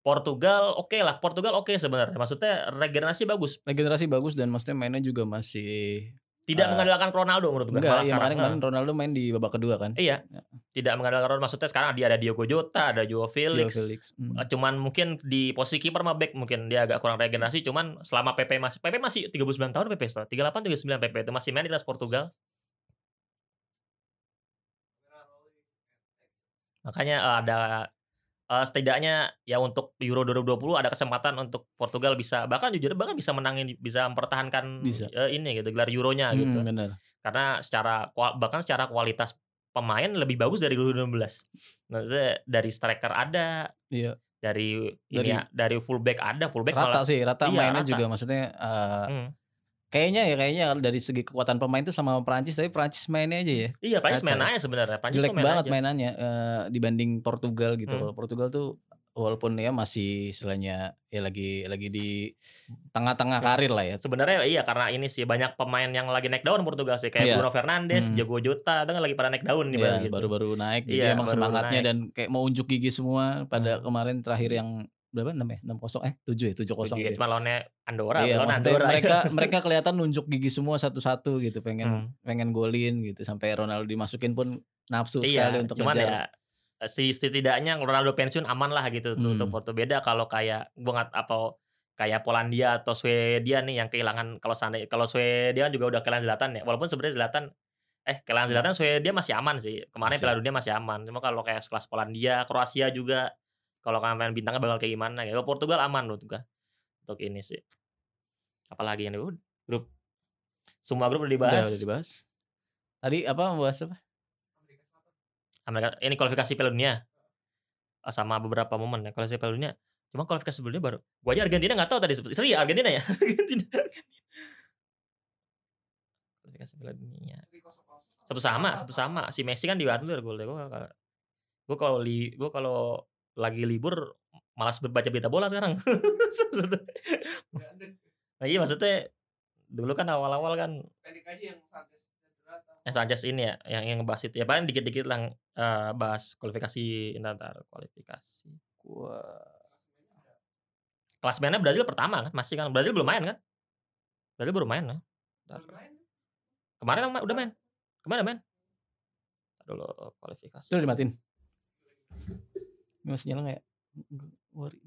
Speaker 3: Portugal oke lah Portugal oke sebenarnya maksudnya regenerasi bagus
Speaker 2: Regenerasi bagus dan maksudnya mainnya juga masih
Speaker 3: tidak
Speaker 2: Eh,
Speaker 3: mengandalkan Ronaldo menurut gue
Speaker 2: enggak ya
Speaker 3: sekarang.
Speaker 2: makanya kemarin Ronaldo main di babak kedua kan.
Speaker 3: iya
Speaker 2: Ya.
Speaker 3: tidak mengandalkan Ronaldo maksudnya sekarang dia ada Diogo Jota ada Joao
Speaker 2: Joao
Speaker 3: Felix
Speaker 2: Felix. Hmm.
Speaker 3: Eh, cuman mungkin di posisi kiper mah back mungkin dia agak kurang regenerasi cuman selama PP masih PP masih 39 tahun PP setelah 38 39 PP itu masih main di kelas Portugal makanya eh, ada eh, setidaknya ya untuk Euro 2020 ada kesempatan untuk Portugal bisa bahkan jujur bahkan bisa menangin bisa mempertahankan
Speaker 2: Bisa.
Speaker 3: eh, ini gitu gelar Euronya
Speaker 2: Hmm,
Speaker 3: gitu
Speaker 2: benar.
Speaker 3: karena secara bahkan secara kualitas pemain lebih bagus dari 2016 maksudnya dari striker ada
Speaker 2: Iya.
Speaker 3: dari, ini
Speaker 2: Dari-
Speaker 3: ya, dari fullback ada fullback
Speaker 2: Rata
Speaker 3: malah
Speaker 2: sih, rata
Speaker 3: Iya,
Speaker 2: mainnya
Speaker 3: rata.
Speaker 2: juga maksudnya eh,
Speaker 3: Hmm.
Speaker 2: Kayaknya ya kayaknya dari segi kekuatan pemain tuh sama Prancis tapi Prancis mainnya aja ya.
Speaker 3: iya Prancis main aja sebenarnya Prancis
Speaker 2: Jelek
Speaker 3: main
Speaker 2: banget
Speaker 3: aja.
Speaker 2: mainannya eh, dibanding Portugal gitu.
Speaker 3: Hmm.
Speaker 2: Kalau Portugal tuh walaupun ya masih istilahnya ya lagi lagi di tengah-tengah
Speaker 3: Hmm.
Speaker 2: karir lah ya.
Speaker 3: sebenarnya iya karena ini sih banyak pemain yang lagi naik daun Portugal sih kayak
Speaker 2: Iya.
Speaker 3: Bruno Fernandes,
Speaker 2: Hmm.
Speaker 3: Diogo Jota, itu kan lagi pada naik daun nih
Speaker 2: Iya,
Speaker 3: baru gitu.
Speaker 2: baru-baru naik jadi
Speaker 3: Iya,
Speaker 2: emang semangatnya
Speaker 3: naik.
Speaker 2: dan kayak mau unjuk gigi semua pada
Speaker 3: Hmm.
Speaker 2: kemarin terakhir yang berapa 6 ya? 6-0 eh 7 ya 7-0
Speaker 3: Begitu,
Speaker 2: gitu.
Speaker 3: Cuma lawannya Andorra,
Speaker 2: Iya,
Speaker 3: Andorra.
Speaker 2: mereka mereka kelihatan nunjuk gigi semua satu-satu gitu, pengen
Speaker 3: Hmm.
Speaker 2: pengen golin gitu sampai Ronaldo dimasukin pun nafsu
Speaker 3: iya,
Speaker 2: sekali untuk
Speaker 3: cuman
Speaker 2: ngejar.
Speaker 3: ya si setidaknya Ronaldo pensiun aman lah gitu
Speaker 2: Hmm.
Speaker 3: untuk Porto beda kalau kayak gua nggak atau kayak Polandia atau Swedia nih yang kehilangan kalau seandainya kalau Swedia kan juga udah kehilangan Zlatan ya walaupun sebenarnya Zlatan eh kehilangan Zlatan Swedia masih aman sih kemarin. Piala Dunia masih aman cuma kalau kayak kelas Polandia Kroasia juga kalau kalian bintangnya bakal kayak gimana ya kalau Portugal aman menurut gua untuk ini sih apalagi yang udah grup Semua grup udah
Speaker 2: Udah,
Speaker 3: dibahas.
Speaker 2: udah dibahas. Tadi apa membahas apa?
Speaker 3: Amerika ini kualifikasi Piala Dunia. Eh, Sama beberapa momen ya kualifikasi Piala Dunia. Cuma kualifikasi Piala Dunia baru. Gua aja Argentina nggak tahu tadi. Serius ya Argentina ya? Argentina. Kualifikasi Piala Dunia. Satu sama, satu sama. Si Messi kan diatur gol. Gua gua kalau li, gua kalau lagi libur malas baca berita bola sekarang. nah, iya maksudnya dulu kan awal-awal kan yang Sanchez ini ya yang yang ngebahas itu ya paling dikit-dikit lah eh, bahas kualifikasi ntar kualifikasi
Speaker 2: Gua.
Speaker 3: Klasmennya Brazil pertama kan masih kan Brazil belum main kan? Brazil belum main. Kan kemarin yang ma- udah main. Ke mana main. Dulu kualifikasi.
Speaker 2: Sudah dimatiin. Masih nyala nggak ya? Worry.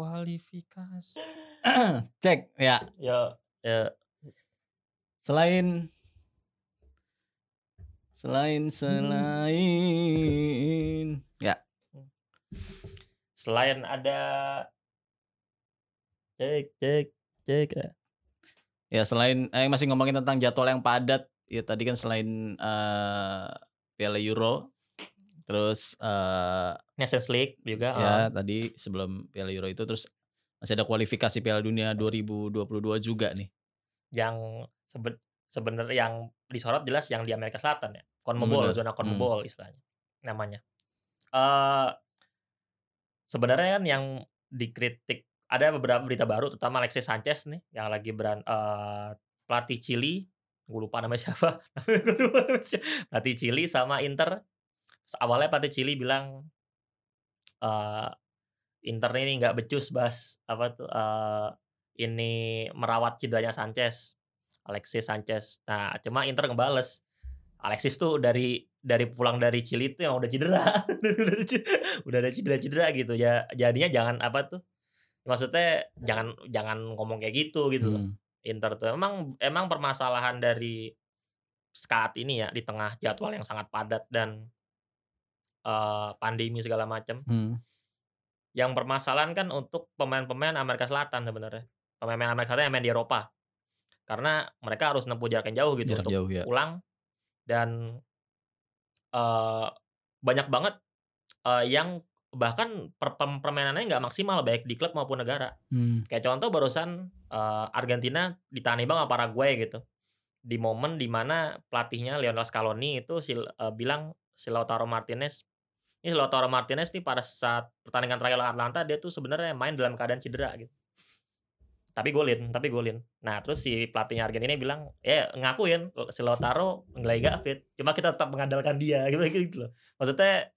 Speaker 3: kualifikasi
Speaker 2: Cek ya.
Speaker 3: ya ya
Speaker 2: Selain selain selain ya
Speaker 3: selain ada cek cek cek ya.
Speaker 2: ya selain eh masih ngomongin tentang jadwal yang padat ya tadi kan selain eh Piala Euro terus eh
Speaker 3: Nations League juga
Speaker 2: ya
Speaker 3: eh,
Speaker 2: tadi sebelum Piala Euro itu terus masih ada kualifikasi Piala Dunia 2022 juga nih.
Speaker 3: yang seben sebenarnya yang disorot jelas yang di Amerika Selatan ya CONMEBOL zona
Speaker 2: Hmm.
Speaker 3: CONMEBOL istilahnya namanya eh sebenarnya kan yang dikritik ada beberapa berita baru terutama Alexis Sanchez nih yang lagi beran eh, pelatih Chili gue lupa namanya siapa. Pelatih Chili sama Inter. Awalnya pelatih Chili bilang eh Inter ini nggak becus bahas apa tuh eh, ini merawat cederanya Sanchez Alexis Sanchez. Nah cuma Inter ngebales. Alexis tuh dari dari pulang dari Chili tuh yang udah cedera. Udah ada cedera cedera gitu. Ya jadinya jangan apa tuh maksudnya jangan jangan ngomong kayak gitu gitu
Speaker 2: Hmm.
Speaker 3: Inter tuh emang emang permasalahan dari saat ini ya di tengah jadwal yang sangat padat dan eh, pandemi segala macam
Speaker 2: Hmm.
Speaker 3: yang permasalahan kan untuk pemain-pemain Amerika Selatan sebenarnya pemain-pemain Amerika Selatan yang main di Eropa karena mereka harus nempuh jarak yang jauh gitu
Speaker 2: Jarak
Speaker 3: untuk
Speaker 2: jauh ya.
Speaker 3: pulang dan eh banyak banget eh, yang bahkan per- permainannya nggak maksimal baik di klub maupun negara.
Speaker 2: Hmm.
Speaker 3: kayak contoh barusan eh, Argentina ditani bang sama Paraguay gitu. Di momen di mana pelatihnya Lionel Scaloni itu sil, eh, bilang si Lautaro Martinez ini Lautaro Martinez nih pada saat pertandingan terakhir lawan Atlanta dia tuh sebenarnya main dalam keadaan cedera gitu. Tapi golin tapi golin. Nah terus si pelatihnya Argentina bilang ya ngakuin si Lautaro lagi gak fit. Cuma kita tetap mengandalkan dia. Gitu gitu loh. Maksudnya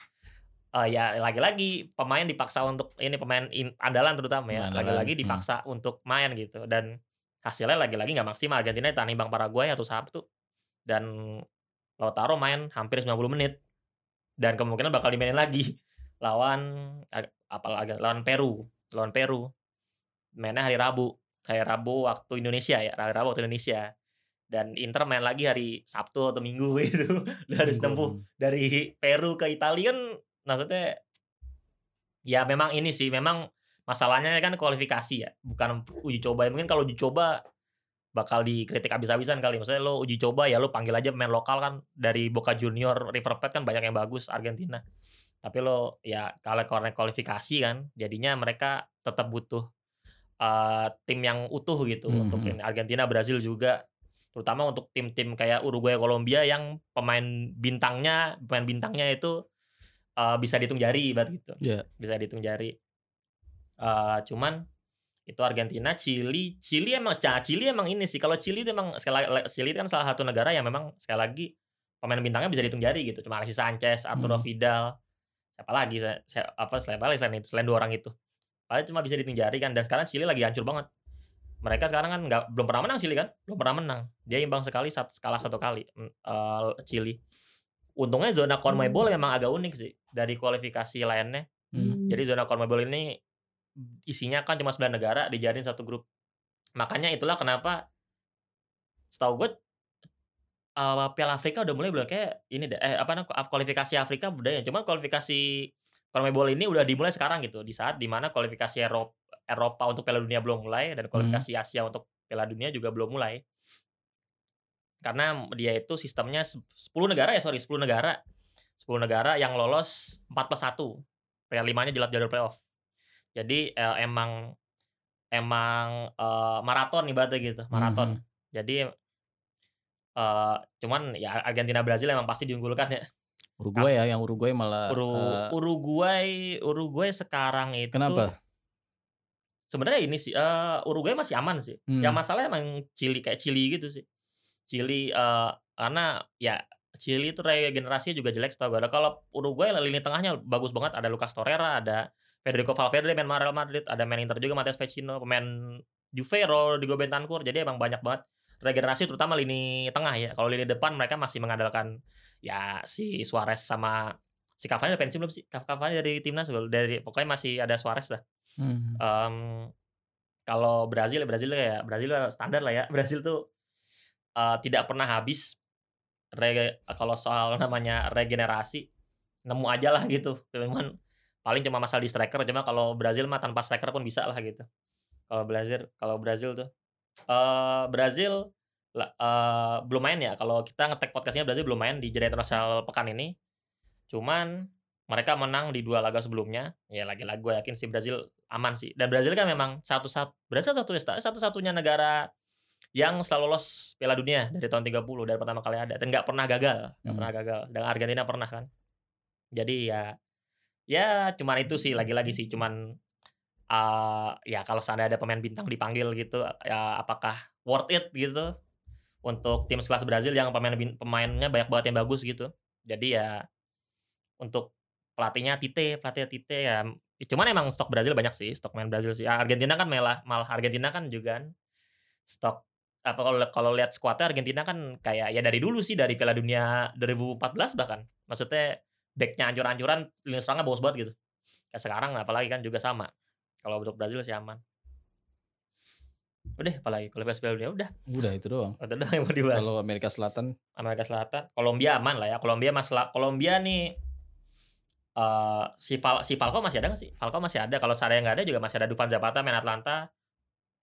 Speaker 3: eh, ya lagi-lagi pemain dipaksa untuk ini pemain in- andalan terutama ya.
Speaker 2: Andalan,
Speaker 3: lagi-lagi
Speaker 2: hmm.
Speaker 3: dipaksa untuk main gitu. Dan hasilnya lagi-lagi nggak maksimal. Argentina ditanding Bang Paraguay atau Sabtu. Dan Lautaro main hampir 90 menit. Dan kemungkinan bakal dimainin lagi. Lawan apalagi lawan Peru. Lawan Peru. Mainnya hari Rabu. Hari Rabu waktu Indonesia ya. Hari Rabu waktu Indonesia. Dan Inter main lagi hari Sabtu atau Minggu gitu. Udah harus tempuh dari Peru ke Italia kan maksudnya ya memang ini sih memang masalahnya kan kualifikasi ya bukan uji coba. Mungkin kalau uji coba bakal dikritik habis-habisan kali. Maksudnya lo uji coba ya lo panggil aja pemain lokal kan. Dari Boca Junior River Plate kan banyak yang bagus Argentina. Tapi lo ya kalau karena kualifikasi kan jadinya mereka tetap butuh eh, tim yang utuh gitu
Speaker 2: Mhm.
Speaker 3: untuk ini. Argentina Brazil juga terutama untuk tim-tim kayak Uruguay Kolombia yang pemain bintangnya pemain bintangnya itu eh, bisa dihitung jari ibarat gitu
Speaker 2: Ya.
Speaker 3: bisa dihitung jari Eh, cuman itu Argentina, Chili, Chili emang Ca- Chili emang ini sih. Kalau Chili itu emang sekali lagi Chili itu kan salah satu negara yang memang sekali lagi pemain bintangnya bisa dihitung jari gitu. Cuma Alexis Sanchez, Arturo
Speaker 2: Hmm.
Speaker 3: Vidal, siapa lagi saya, saya- apa selain paling selain itu selain dua orang itu. Paling cuma bisa dihitung jari kan dan sekarang Chili lagi hancur banget. Mereka sekarang kan nggak belum pernah menang Chili kan? Belum pernah menang. Dia imbang sekali sat- kalah satu kali eh, Chili. Untungnya zona CONMEBOL memang agak unik sih dari kualifikasi lainnya.
Speaker 2: Hmm.
Speaker 3: Jadi zona CONMEBOL ini isinya kan cuma 9 negara dijadiin satu grup. Makanya itulah kenapa setahu gue eh, Piala Afrika udah mulai belum kayak ini deh eh apa namanya kualifikasi Afrika udah ya. Cuma kualifikasi CONMEBOL ini udah dimulai sekarang gitu di saat di mana kualifikasi Eropa Eropa untuk Piala Dunia belum mulai dan kualifikasi Asia untuk Piala Dunia juga belum mulai. Karena dia itu sistemnya se- 10 negara ya, sorry, 10 negara. 10 negara yang lolos 4 plus 1. Piala 5-nya jelas jalur playoff. Jadi eh, emang emang eh, maraton ibaratnya gitu, maraton.
Speaker 2: Mhm.
Speaker 3: Jadi eh cuman ya Argentina Brazil emang pasti diunggulkan ya.
Speaker 2: Uruguay ya, yang Uruguay malah
Speaker 3: Uru-
Speaker 2: eh,
Speaker 3: Uruguay Uruguay sekarang itu
Speaker 2: kenapa?
Speaker 3: sebenarnya ini sih eh, Uruguay masih aman sih.
Speaker 2: Hmm.
Speaker 3: Yang masalah emang Chili kayak Chili gitu sih. Chili eh, karena ya Chili itu regenerasinya juga jelek setahu gue. Kalau Uruguay lini tengahnya bagus banget ada Lucas Torreira, ada Federico Valverde main Real Madrid, ada main Inter juga Matias Vecino, pemain Juve Rodrigo Bentancur. Jadi emang banyak banget regenerasi terutama lini tengah ya. Kalau lini depan mereka masih mengandalkan ya si Suarez sama si Cavani udah pensiun belum sih? Cavani dari timnas gol dari pokoknya masih ada Suarez lah.
Speaker 2: Hmm.
Speaker 3: Em, kalau Brazil Brazil ya Brazil standar lah ya Brazil tuh eh, tidak pernah habis Rege- kalau soal namanya regenerasi nemu aja lah gitu. Cuman paling cuma masalah di striker cuma kalau Brazil mah tanpa striker pun bisa lah gitu. Kalau Brazil kalau Brazil tuh eh Brazil eh, belum main ya. Kalau kita ngetek podcastnya Brazil belum main di jeda internasional pekan ini. Cuman mereka menang di dua laga sebelumnya. Ya lagi-lagi gue yakin si Brazil aman sih. Dan Brazil kan memang satu satu Brazil satu satunya negara yang selalu lolos Piala Dunia dari tahun 30 dari pertama kali ada. Dan nggak pernah gagal nggak
Speaker 2: Hmm.
Speaker 3: pernah gagal. Dan Argentina pernah kan. Jadi ya ya cuman itu sih lagi-lagi sih. Cuman eh ya kalau seandainya ada pemain bintang dipanggil gitu ya apakah worth it gitu untuk tim sekelas Brazil yang pemain pemainnya banyak banget yang bagus gitu. Jadi ya untuk pelatihnya Tite pelatih Tite ya cuman emang stok Brazil banyak sih stok main Brazil sih. Argentina kan malah malah Argentina kan juga kan stok apa kalau kalau lihat skuadnya Argentina kan kayak ya dari dulu sih dari Piala Dunia 2014 bahkan. Maksudnya backnya ancur-ancuran lini serangnya bagus banget gitu. Kayak sekarang apalagi kan juga sama. Kalau untuk Brazil sih aman. Udah apalagi kalau Piala Dunia udah.
Speaker 2: Udah itu doang.
Speaker 3: itu doang yang mau dibahas.
Speaker 2: Kalau Amerika Selatan?
Speaker 3: Amerika Selatan Kolombia aman lah ya. Kolombia masalah Kolombia nih eh si Fal si Falco masih ada nggak sih? Falco masih ada. Kalau Saraya nggak ada juga masih ada. Dufan Zapata main Atlanta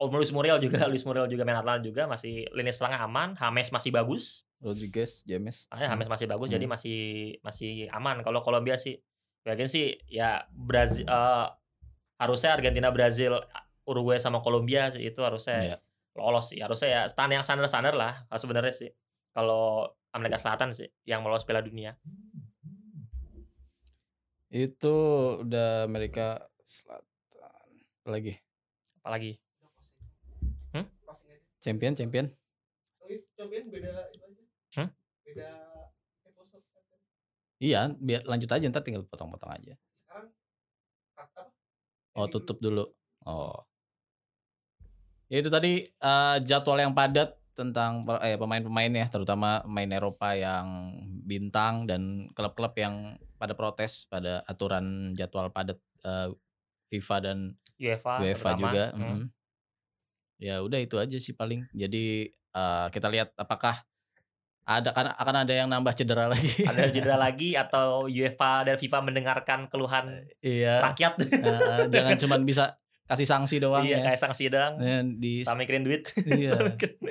Speaker 3: Oh, Luis Muriel juga Luis Muriel juga main Atlanta juga masih lini serangnya aman James masih bagus
Speaker 2: Rodriguez, James.
Speaker 3: ah, James masih bagus jadi
Speaker 2: Hmm.
Speaker 3: masih masih aman kalau Kolombia sih yakin sih ya Brazil eh, harusnya Argentina Brazil Uruguay sama Kolombia sih itu harusnya
Speaker 2: Iya.
Speaker 3: lolos sih harusnya ya stand yang standar standar lah ah, sebenarnya sih kalau Amerika Selatan sih yang lolos Piala Dunia
Speaker 2: Itu udah Amerika Selatan. Lagi
Speaker 3: apalagi
Speaker 2: champion, champion.
Speaker 3: Hah?
Speaker 2: Iya, biar lanjut aja ntar tinggal potong-potong aja. Oh, tutup dulu. Oh. Ya, itu tadi eh, jadwal yang padat tentang eh, pemain-pemainnya, terutama pemain Eropa yang bintang dan klub-klub yang pada protes pada aturan jadwal padat eh, FIFA dan
Speaker 3: UEFA
Speaker 2: UEFA
Speaker 3: terutama.
Speaker 2: juga.
Speaker 3: Hmm.
Speaker 2: mm. Ya udah itu aja sih paling. Jadi eh, kita lihat apakah ada kan akan ada yang nambah cedera lagi.
Speaker 3: ada cedera lagi atau UEFA dan FIFA mendengarkan keluhan
Speaker 2: Iya.
Speaker 3: rakyat
Speaker 2: eh, jangan cuman bisa kasih sanksi doang
Speaker 3: iya
Speaker 2: ya.
Speaker 3: kayak sanksi doang
Speaker 2: Ya, di
Speaker 3: sama mikirin duit
Speaker 2: Iya.
Speaker 3: Sama mikirin-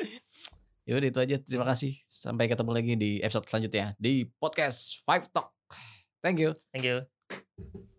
Speaker 2: Ya udah itu aja. Terima kasih. Sampai ketemu lagi di episode selanjutnya di podcast Five Talk. Thank you.
Speaker 3: thank you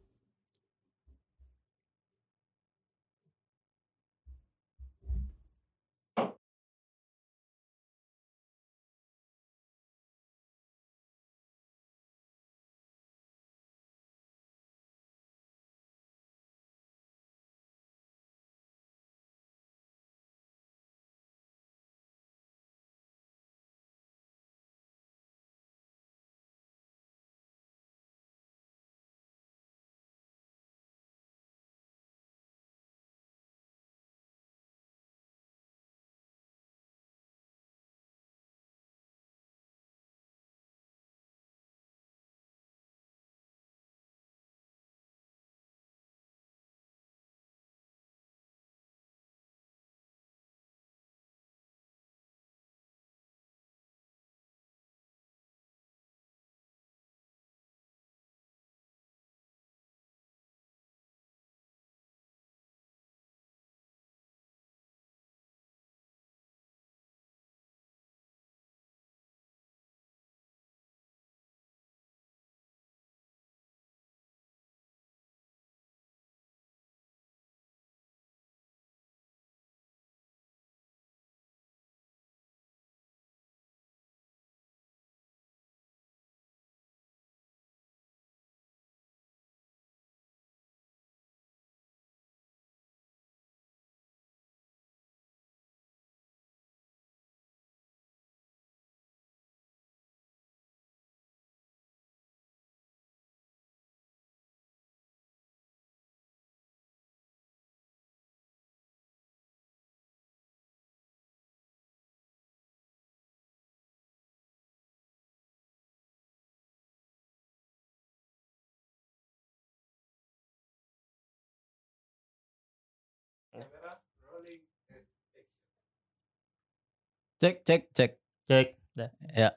Speaker 2: Cek cek cek.
Speaker 3: Cek. Dah.
Speaker 2: Ya.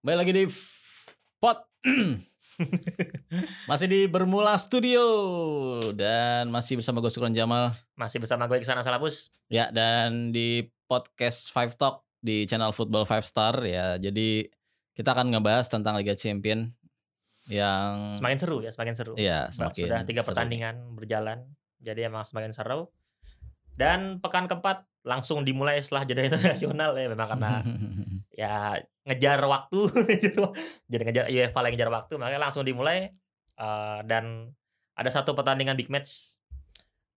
Speaker 2: Baik lagi di Pot. masih di Bermula Studio dan masih bersama gue Sukron Jamal.
Speaker 3: Masih bersama gue Iksan Salapus.
Speaker 2: Ya, dan di podcast Five Talk di channel Football Five Star ya. Jadi kita akan ngebahas tentang Liga Champion yang
Speaker 3: Semakin seru ya, semakin seru.
Speaker 2: Iya,
Speaker 3: Sudah
Speaker 2: semakin
Speaker 3: tiga
Speaker 2: seru.
Speaker 3: pertandingan berjalan. Jadi emang semakin seru. Dan pekan keempat langsung dimulai setelah jeda internasional ya memang karena ya ngejar waktu jadi ngejar UEFA lagi ngejar waktu makanya langsung dimulai Eh, dan ada satu pertandingan big match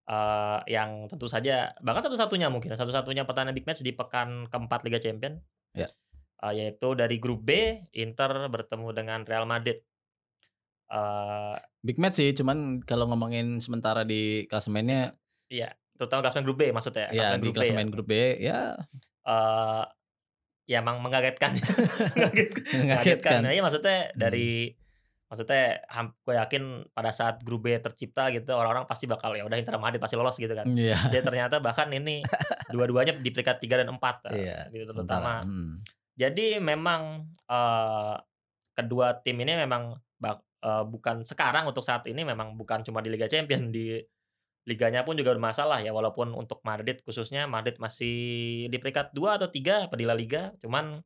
Speaker 3: eh, yang tentu saja bahkan satu-satunya mungkin satu-satunya pertandingan big match di pekan keempat Liga Champion
Speaker 2: Ya.
Speaker 3: Eh, yaitu dari grup B Inter bertemu dengan Real Madrid Eh,
Speaker 2: Big match sih, cuman kalau ngomongin sementara di klasemennya
Speaker 3: iya terutama klasemen grup B maksudnya
Speaker 2: ya
Speaker 3: klasemen
Speaker 2: di
Speaker 3: ya.
Speaker 2: klasemen grup B ya
Speaker 3: eh ya emang mengagetkan mengagetkan
Speaker 2: mengagetkan.
Speaker 3: Nah, iya maksudnya
Speaker 2: Hmm.
Speaker 3: dari maksudnya gue yakin pada saat grup B tercipta gitu orang-orang pasti bakal ya udah Inter Madrid pasti lolos gitu kan.
Speaker 2: Iya.
Speaker 3: Jadi ternyata bahkan ini dua-duanya di peringkat 3 dan 4
Speaker 2: Iya,
Speaker 3: gitu terutama.
Speaker 2: hmm.
Speaker 3: Jadi memang eh kedua tim ini memang bak- eh, bukan sekarang untuk saat ini memang bukan cuma di Liga Champion di liganya pun juga bermasalah ya walaupun untuk Madrid khususnya Madrid masih di peringkat 2 atau 3 apa di La Liga cuman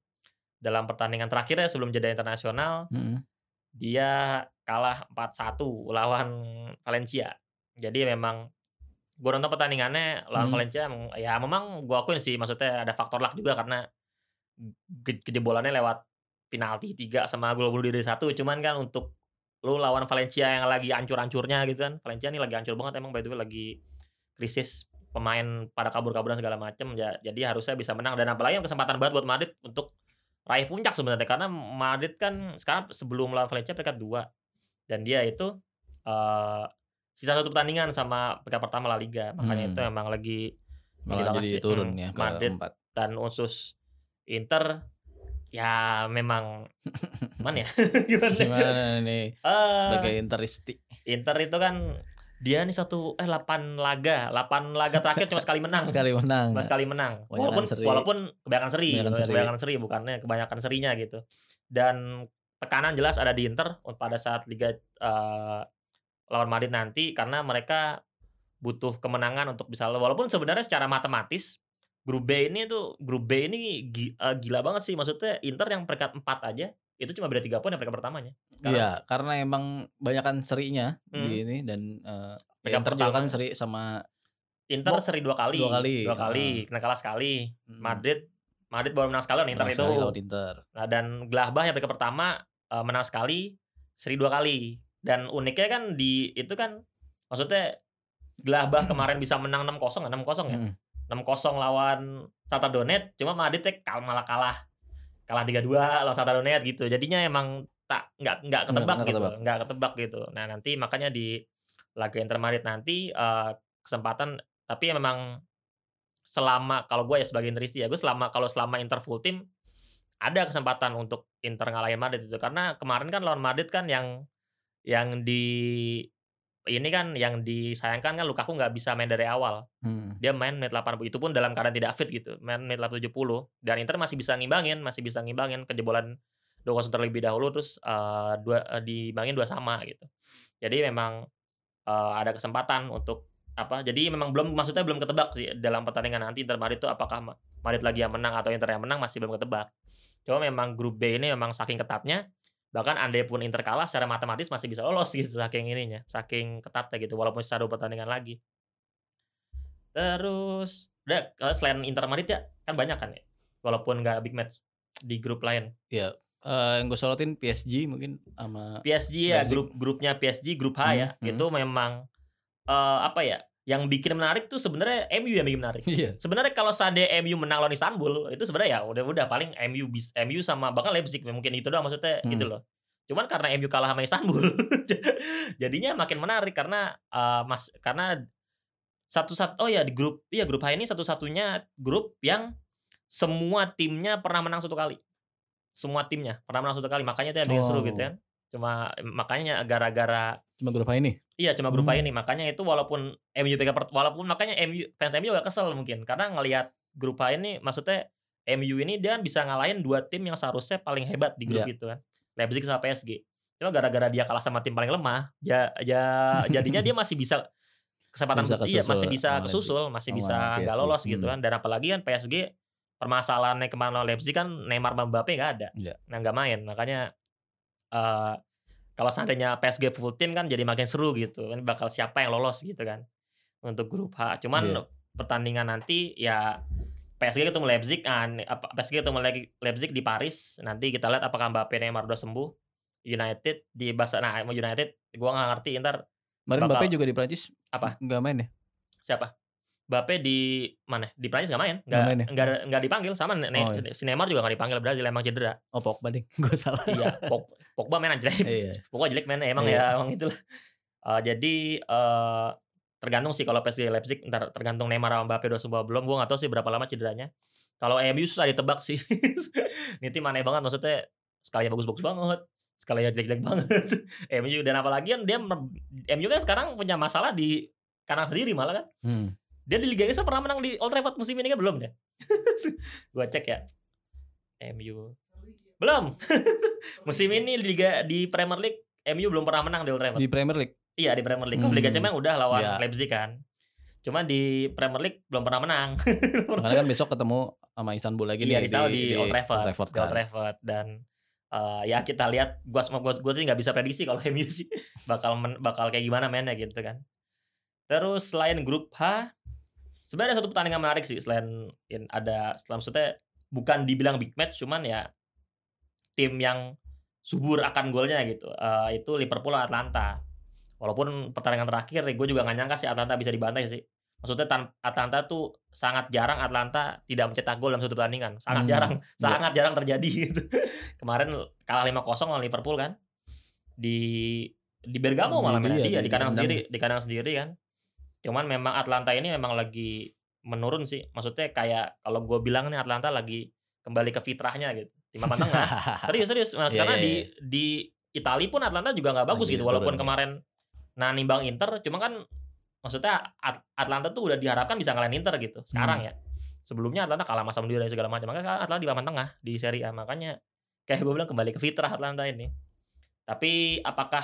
Speaker 3: dalam pertandingan terakhirnya sebelum jeda internasional
Speaker 2: Hmm.
Speaker 3: dia kalah 4-1 lawan Valencia. Jadi memang gue nonton pertandingannya lawan
Speaker 2: Hmm.
Speaker 3: Valencia ya memang gue akuin sih maksudnya ada faktor luck juga karena ke- kejebolannya lewat penalti tiga sama gol bunuh diri satu cuman kan untuk lu lawan Valencia yang lagi ancur-ancurnya gitu kan. Valencia ini lagi ancur banget emang by the way lagi krisis pemain pada kabur-kaburan segala macem. Ya jadi harusnya bisa menang. Dan apalagi yang kesempatan banget buat Madrid untuk raih puncak sebenarnya. Karena Madrid kan sekarang sebelum lawan Valencia peringkat dua. Dan dia itu eh sisa satu pertandingan sama peringkat pertama La Liga. Makanya
Speaker 2: Hmm.
Speaker 3: itu emang lagi
Speaker 2: Malah jadi turun
Speaker 3: Hmm,
Speaker 2: ya ke
Speaker 3: Madrid
Speaker 2: empat.
Speaker 3: dan usus Inter ya memang. Gimana ya? Gimana,
Speaker 2: Gimana nih
Speaker 3: Eh,
Speaker 2: sebagai Interisti?
Speaker 3: Inter itu kan dia nih satu eh 8 laga. 8 laga terakhir cuma sekali menang.
Speaker 2: Sekali menang.
Speaker 3: cuma sekali menang.
Speaker 2: Kebanyakan
Speaker 3: walaupun
Speaker 2: seri.
Speaker 3: walaupun kebanyakan seri
Speaker 2: Kebanyakan seri.
Speaker 3: kebanyakan seri bukannya kebanyakan serinya gitu. Dan tekanan jelas ada di Inter pada saat Liga eh, lawan Madrid nanti karena mereka butuh kemenangan untuk bisa walaupun sebenarnya secara matematis grup B ini tuh grup B ini eh, gila banget sih maksudnya Inter yang peringkat 4 aja itu cuma beda 3 poin yang peringkat pertamanya
Speaker 2: Iya, karena emang banyakan serinya
Speaker 3: Hmm.
Speaker 2: di ini dan eh, ya Inter juga kan seri sama
Speaker 3: Inter seri dua kali
Speaker 2: dua kali,
Speaker 3: dua kali kena kalah sekali
Speaker 2: mm,
Speaker 3: Madrid Madrid baru menang sekali lawan Inter itu
Speaker 2: lawan Inter.
Speaker 3: Nah, dan Gladbach yang peringkat pertama eh, menang sekali, seri dua kali. Dan uniknya kan di itu kan maksudnya Gladbach kemarin bisa menang 6-0 6-0 ya.
Speaker 2: Mm.
Speaker 3: 6-0 lawan Shakhtar Donetsk, cuma Madrid teh kal- malah kalah. Kalah 3-2 lawan Shakhtar Donetsk gitu. Jadinya emang tak nggak nggak ketebak
Speaker 2: nggak
Speaker 3: gitu.
Speaker 2: ketebak.
Speaker 3: Nggak ketebak gitu. Nah, nanti makanya di laga Inter Madrid nanti eh, kesempatan tapi ya memang selama kalau gue ya sebagai Interisti ya gue selama kalau selama Inter full team ada kesempatan untuk Inter ngalahin Madrid itu karena kemarin kan lawan Madrid kan yang yang di ini kan yang disayangkan kan Lukaku nggak bisa main dari awal.
Speaker 2: Hmm.
Speaker 3: dia main menit 80 itu pun dalam keadaan tidak fit gitu main menit 70 dan Inter masih bisa ngimbangin masih bisa ngimbangin kejebolan 2-0 terlebih dahulu terus eh, dua eh, dibangin dua sama gitu. Jadi memang eh, ada kesempatan untuk apa jadi memang belum maksudnya belum ketebak sih dalam pertandingan nanti Inter Madrid itu apakah Ma- Madrid lagi yang menang atau Inter yang menang masih belum ketebak. Cuma memang grup B ini memang saking ketatnya bahkan andai pun Inter kalah secara matematis masih bisa lolos gitu saking ininya saking ketatnya gitu walaupun dua pertandingan lagi terus udah kalau selain Inter Madrid ya kan banyak kan ya walaupun nggak big match di grup lain
Speaker 2: Eh, yang gue sorotin PSG mungkin sama
Speaker 3: PSG ya
Speaker 2: Leipzig.
Speaker 3: grup grupnya PSG grup H ya
Speaker 2: Hmm, hmm.
Speaker 3: itu memang eh, apa ya yang bikin menarik tuh sebenarnya MU yang bikin menarik
Speaker 2: Iya.
Speaker 3: sebenarnya kalau seandainya MU menang lawan Istanbul itu sebenarnya ya udah udah paling MU bis MU sama bahkan Leipzig mungkin itu doang maksudnya
Speaker 2: Hmm.
Speaker 3: gitu loh cuman karena MU kalah sama Istanbul jadinya makin menarik karena eh, mas karena satu satu oh ya di grup iya grup H ini satu-satunya grup yang semua timnya pernah menang satu kali semua timnya pernah menang satu kali makanya itu yang bikin seru
Speaker 2: Oh.
Speaker 3: gitu kan Cuma makanya gara-gara
Speaker 2: Cuma grup ini.
Speaker 3: Iya cuma grup
Speaker 2: Hmm.
Speaker 3: ini makanya itu walaupun MU pegang walaupun makanya MU fans MU agak kesel mungkin karena ngelihat grup A ini maksudnya MU ini dia bisa ngalahin dua tim yang seharusnya paling hebat di grup
Speaker 2: Iya.
Speaker 3: itu kan Leipzig sama PSG cuma gara-gara dia kalah sama tim paling lemah ya ya jadinya dia masih bisa kesempatan
Speaker 2: Bisa
Speaker 3: iya
Speaker 2: kesusul
Speaker 3: masih bisa kesusul masih bisa nggak lolos gitu
Speaker 2: Hmm.
Speaker 3: kan dan apalagi kan PSG permasalahannya ke mana Leipzig kan Neymar Mbappe nggak ada
Speaker 2: Iya.
Speaker 3: nah nggak main makanya eh kalau seandainya PSG full tim kan jadi makin seru gitu kan bakal siapa yang lolos gitu kan untuk grup H cuman
Speaker 2: Iya.
Speaker 3: pertandingan nanti ya PSG ketemu Leipzig kan apa PSG ketemu Le- Leipzig di Paris nanti kita lihat apakah Mbappe Neymar udah sembuh United di bahasa nah United gua nggak ngerti ntar
Speaker 2: Kemarin Mbappe juga di Prancis
Speaker 3: Apa?
Speaker 2: Nggak main ya?
Speaker 3: siapa Mbappe di mana di Prancis nggak main
Speaker 2: nggak main ya?
Speaker 3: nggak nggak dipanggil sama Ne-
Speaker 2: Oh, iya.
Speaker 3: si Neymar juga nggak dipanggil Brazil emang cedera
Speaker 2: Oh Pogba ding. Gue salah.
Speaker 3: iya Pog- Pogba main aja
Speaker 2: Iya.
Speaker 3: Pokoknya jelek mainnya emang
Speaker 2: Iya.
Speaker 3: ya emang itulah. Eh, jadi eh tergantung sih kalau PSG Leipzig ntar tergantung Neymar sama Mbappe udah sembuh belum. Gue gak tahu sih berapa lama cederanya. Kalau MU susah ditebak sih. Ini tim aneh banget maksudnya sekali bagus-bagus banget, sekali jelek-jelek banget. MU dan apalagi kan dia MU kan sekarang punya masalah di kanan sendiri malah kan.
Speaker 2: Hmm.
Speaker 3: Dia di Liga Inggris pernah menang di Old Trafford musim ini kan belum ya? Gua cek ya. MU belum. musim ini di Liga di Premier League MU belum pernah menang di Old Trafford.
Speaker 2: Di Premier League.
Speaker 3: Iya di Premier League. Liga
Speaker 2: Hmm.
Speaker 3: Champions udah lawan
Speaker 2: Iya.
Speaker 3: Leipzig kan. Cuma di Premier League belum pernah menang.
Speaker 2: Makanya kan besok ketemu sama Istanbul lagi
Speaker 3: Iya
Speaker 2: nih
Speaker 3: di, di, di Old Trafford,
Speaker 2: Old Trafford
Speaker 3: di Old
Speaker 2: kan.
Speaker 3: Trafford. dan eh, ya kita lihat gua sama gua, gua sih nggak bisa prediksi kalau MU sih bakal men- bakal kayak gimana mainnya gitu kan. Terus selain grup H sebenarnya ada satu pertandingan menarik sih selain in- ada setelah maksudnya bukan dibilang big match cuman ya tim yang subur akan golnya gitu. Eh, itu Liverpool Atlanta. Walaupun pertandingan terakhir gue juga nggak nyangka sih Atlanta bisa dibantai sih. Maksudnya tan- Atlanta tuh sangat jarang Atlanta tidak mencetak gol dalam satu pertandingan. Sangat
Speaker 2: Hmm,
Speaker 3: jarang,
Speaker 2: iya.
Speaker 3: sangat jarang terjadi gitu. Kemarin kalah 5-0 lawan Liverpool kan. Di di Bergamo malah mainnya
Speaker 2: iya,
Speaker 3: dia
Speaker 2: di-
Speaker 3: di kandang. sendiri, di kandang sendiri kan. Cuman memang Atlanta ini memang lagi menurun sih. Maksudnya kayak kalau gue bilang nih Atlanta lagi kembali ke fitrahnya gitu. Di papan tengah. serius serius mas
Speaker 2: Iya,
Speaker 3: karena
Speaker 2: iya,
Speaker 3: di di Italia pun Atlanta juga nggak bagus
Speaker 2: Lagi
Speaker 3: gitu walaupun
Speaker 2: turun, ya.
Speaker 3: kemarin nah nimbang Inter cuma kan maksudnya At- Atlanta tuh udah diharapkan bisa ngalahin Inter gitu sekarang
Speaker 2: Hmm.
Speaker 3: ya sebelumnya Atlanta kalah sama Sampdoria segala macam makanya Atlanta di papan tengah di Serie A makanya kayak gue bilang kembali ke fitrah Atlanta ini tapi apakah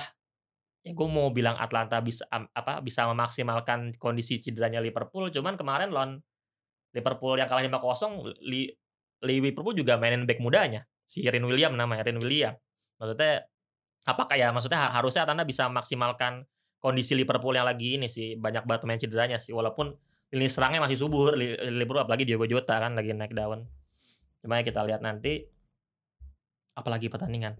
Speaker 3: ya gue mau bilang Atlanta bisa apa bisa memaksimalkan kondisi cederanya Liverpool cuman kemarin lawan Liverpool yang kalah 5-0 li, Liverpool juga mainin back mudanya si Rin William namanya Rin William. Maksudnya apakah ya maksudnya ha- harusnya Atlanta bisa maksimalkan kondisi Liverpool yang lagi ini sih banyak banget pemain cederanya sih walaupun lini serangnya masih subur Li- Liverpool apalagi Diogo Jota kan lagi naik daun. Cuma ya kita lihat nanti apalagi pertandingan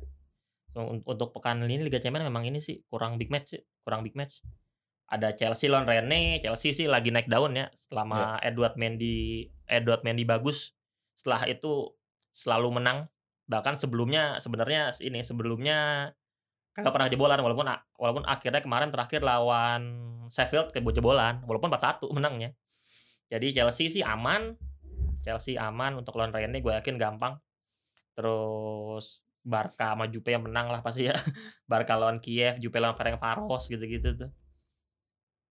Speaker 3: So, untuk pekan ini Liga Champions memang ini sih kurang big match sih kurang big match. Ada Chelsea lawan Rene Chelsea sih lagi naik daun ya selama Edward Mendy Edward Mendy bagus. Setelah itu selalu menang. Bahkan sebelumnya sebenarnya ini sebelumnya kagak pernah jebolan walaupun walaupun akhirnya kemarin terakhir lawan Sheffield ke jebolan walaupun 4-1 menangnya. Jadi Chelsea sih aman. Chelsea aman untuk lawan Rene gue yakin gampang. Terus Barca sama Jupe yang menang lah pasti ya Barca lawan Kiev Jupe lawan Ferencvaros gitu-gitu tuh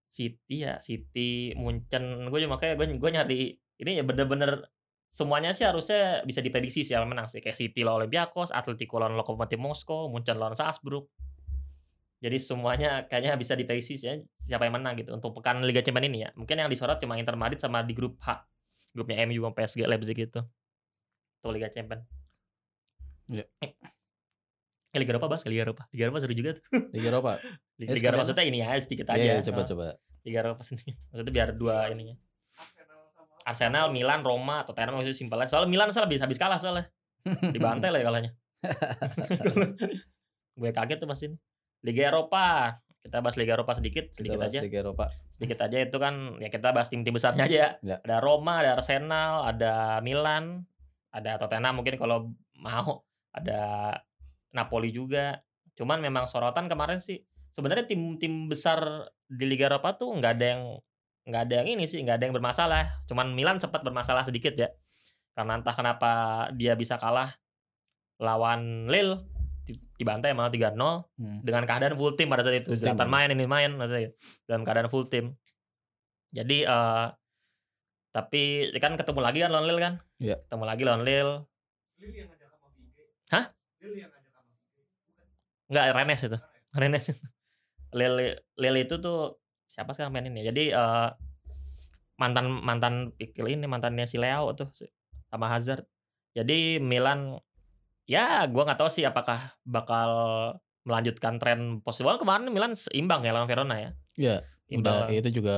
Speaker 3: City ya City Munchen gue makanya gue gue nyari ini ya bener-bener semuanya sih harusnya bisa diprediksi sih yang menang sih kayak City lawan Olympiakos, Atletico lawan Lokomotiv Moskow, Munchen lawan Salzburg. Jadi semuanya kayaknya bisa diprediksi sih ya, siapa yang menang gitu untuk pekan Liga Champions ini ya. Mungkin yang disorot cuma Inter Madrid sama di grup H. Grupnya MU sama PSG Leipzig gitu. Untuk Liga Champions.
Speaker 2: Iya.
Speaker 3: Eh, Liga Eropa bahas Liga Eropa. Liga Eropa seru juga tuh.
Speaker 2: Liga Eropa.
Speaker 3: Liga,
Speaker 2: Eh,
Speaker 3: Liga Eropa
Speaker 2: sekalian
Speaker 3: maksudnya ini ya sedikit aja.
Speaker 2: Iya, coba
Speaker 3: Nah,
Speaker 2: coba.
Speaker 3: Liga Eropa sendiri. Maksudnya biar dua ininya. Arsenal, Milan, Roma, Tottenham maksudnya simpelnya. Soalnya Milan salah habis habis kalah soalnya. Dibantai lah ya kalahnya. Gue kaget tuh pas ini. Liga Eropa. Kita bahas Liga Eropa sedikit,
Speaker 2: Kita
Speaker 3: sedikit
Speaker 2: bahas
Speaker 3: aja.
Speaker 2: Liga Eropa.
Speaker 3: Sedikit aja itu kan ya kita bahas tim-tim besarnya aja ya.
Speaker 2: Ya.
Speaker 3: Ada Roma, ada Arsenal, ada Milan, ada Tottenham mungkin kalau mau, ada Napoli juga. Cuman memang sorotan kemarin sih sebenarnya tim-tim besar di Liga Eropa tuh nggak ada yang nggak ada yang ini sih nggak ada yang bermasalah. Cuman Milan sempat bermasalah sedikit ya karena entah kenapa dia bisa kalah lawan Lille di- dibantai malah 3-0
Speaker 2: Hmm.
Speaker 3: dengan keadaan full tim pada saat itu.
Speaker 2: Full
Speaker 3: Zlatan
Speaker 2: ya.
Speaker 3: main ini main maksudnya dalam keadaan full tim. Jadi eh tapi kan ketemu lagi kan lawan Lille kan?
Speaker 2: Iya.
Speaker 3: Ketemu lagi lawan Lille. Enggak, Rennes itu. Rennes itu. Lille Lille itu tuh siapa sekarang main ini? Jadi eh mantan mantan pikil ini mantannya si Leo tuh sama Hazard. Jadi Milan ya gua nggak tahu sih apakah bakal melanjutkan tren positif. Walaupun kemarin Milan seimbang ya lawan Verona ya.
Speaker 2: Iya,
Speaker 3: Imbang.
Speaker 2: Udah itu juga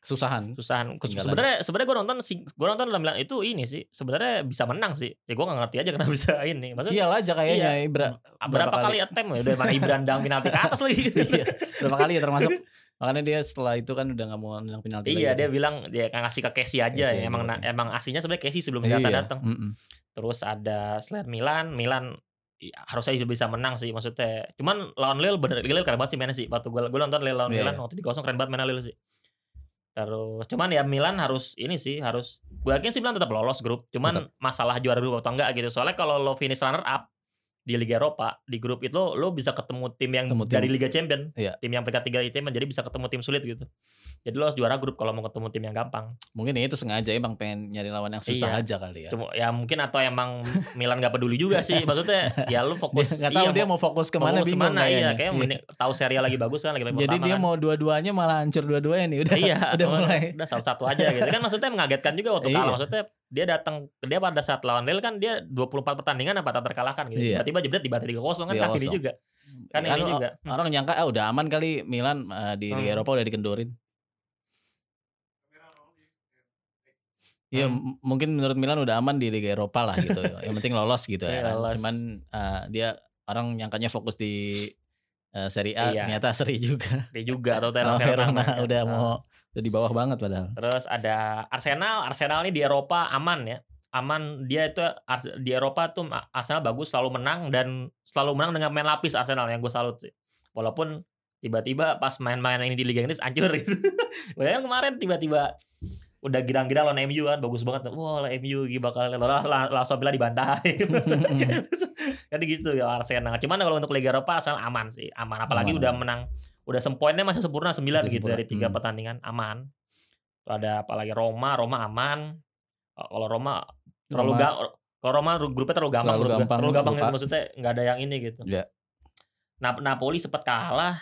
Speaker 3: Susahan.
Speaker 2: Ketinggalan.
Speaker 3: Sebenarnya sebenarnya gue nonton gue nonton dalam bilang itu ini sih sebenarnya bisa menang sih. Ya gue gak ngerti aja kenapa bisa ini. Maksudnya
Speaker 2: Sial aja kayaknya
Speaker 3: Iya.
Speaker 2: Ibra.
Speaker 3: berapa, kali attempt ya udah mana Ibran dang penalti ke atas lagi.
Speaker 2: Iya, berapa kali ya termasuk makanya dia setelah itu kan udah nggak mau nendang penalti
Speaker 3: iya
Speaker 2: lagi
Speaker 3: dia
Speaker 2: tuh.
Speaker 3: bilang dia ngasih ke Casey aja
Speaker 2: Casey
Speaker 3: ya. Emang na- emang aslinya sebenarnya Casey sebelum
Speaker 2: Iya,
Speaker 3: datang.
Speaker 2: mm-mm.
Speaker 3: Terus ada selain Milan, Milan ya, harusnya juga bisa menang sih maksudnya. Cuman lawan Lille bener Lille keren banget sih mainnya sih. Waktu gue gue nonton Lille lawan
Speaker 2: Iya.
Speaker 3: Milan waktu di kosong keren banget mainnya Lille sih. Terus cuman ya Milan harus ini sih harus gue yakin sih Milan tetap lolos grup. Cuman masalah juara grup atau enggak gitu. Soalnya kalau lo finish runner up di Liga Eropa di grup itu lo bisa ketemu tim yang
Speaker 2: Ketemu tim.
Speaker 3: dari Liga Champion,
Speaker 2: Iya.
Speaker 3: tim yang peringkat tiga Liga Champion, jadi bisa ketemu tim sulit gitu. Jadi lo harus juara grup kalau mau ketemu tim yang gampang.
Speaker 2: mungkin ya itu sengaja emang pengen nyari lawan yang susah
Speaker 3: Iya.
Speaker 2: aja kali ya
Speaker 3: Cuma ya mungkin atau emang Milan gak peduli juga sih. Maksudnya ya
Speaker 2: dia
Speaker 3: fokus
Speaker 2: nggak tahu
Speaker 3: iya,
Speaker 2: dia mau fokus ke mana
Speaker 3: fokus
Speaker 2: bingung
Speaker 3: ke mana, iya,
Speaker 2: kayaknya.
Speaker 3: kayak
Speaker 2: Iya.
Speaker 3: tahu serial lagi bagus kan lagi
Speaker 2: jadi
Speaker 3: pertama
Speaker 2: dia
Speaker 3: kan.
Speaker 2: mau dua-duanya malah hancur dua-duanya nih udah
Speaker 3: iya,
Speaker 2: udah mulai
Speaker 3: udah satu-satu aja gitu kan maksudnya mengagetkan juga waktu kalah
Speaker 2: Iya.
Speaker 3: maksudnya dia datang dia pada saat lawan Lille kan dia 24 pertandingan apa tak terkalahkan gitu
Speaker 2: Iya.
Speaker 3: tiba-tiba jebret dibantai 3-0 kan kan ini
Speaker 2: 3-0.
Speaker 3: juga kan
Speaker 2: Kan
Speaker 3: ini juga
Speaker 2: orang nyangka ah udah aman kali Milan eh, di Liga
Speaker 3: Hmm.
Speaker 2: Eropa udah dikendorin Iya,
Speaker 3: Hmm.
Speaker 2: mungkin menurut Milan udah aman di Liga Eropa lah gitu. Yang penting lolos gitu ya.
Speaker 3: Iya,
Speaker 2: kan. Cuman eh, dia orang nyangkanya fokus di eh, Serie A,
Speaker 3: Iya.
Speaker 2: ternyata seri juga.
Speaker 3: dia juga atau
Speaker 2: Sama Verona udah mau udah di bawah banget padahal.
Speaker 3: Terus ada Arsenal, Arsenal ini di Eropa aman ya. Aman dia itu di Eropa tuh Arsenal bagus selalu menang dan selalu menang dengan main lapis Arsenal yang gue salut sih. Walaupun tiba-tiba pas main-main ini di Liga Inggris hancur gitu. Bahkan kemarin tiba-tiba udah girang-girang lawan MU kan bagus banget. Wah, lah MU bakal lah- langsung bilang dibantai. kan gitu ya Arsenal. Cuman kalau untuk Liga Eropa Arsenal aman sih, aman. Apalagi
Speaker 2: Aman.
Speaker 3: udah menang udah sempoinnya masih sempurna 9
Speaker 2: Masih
Speaker 3: gitu
Speaker 2: sempurna.
Speaker 3: dari tiga
Speaker 2: Hmm.
Speaker 3: pertandingan aman. Ada apalagi Roma, Roma aman. Uh, Kalau Roma terlalu
Speaker 2: Roma-
Speaker 3: ga, kalau Roma ru- grupnya terlalu gampang,
Speaker 2: Terlalu gampang,
Speaker 3: terlalu gampang gitu maksudnya nggak ada yang ini gitu.
Speaker 2: Iya.
Speaker 3: Nah, Napoli sempat kalah,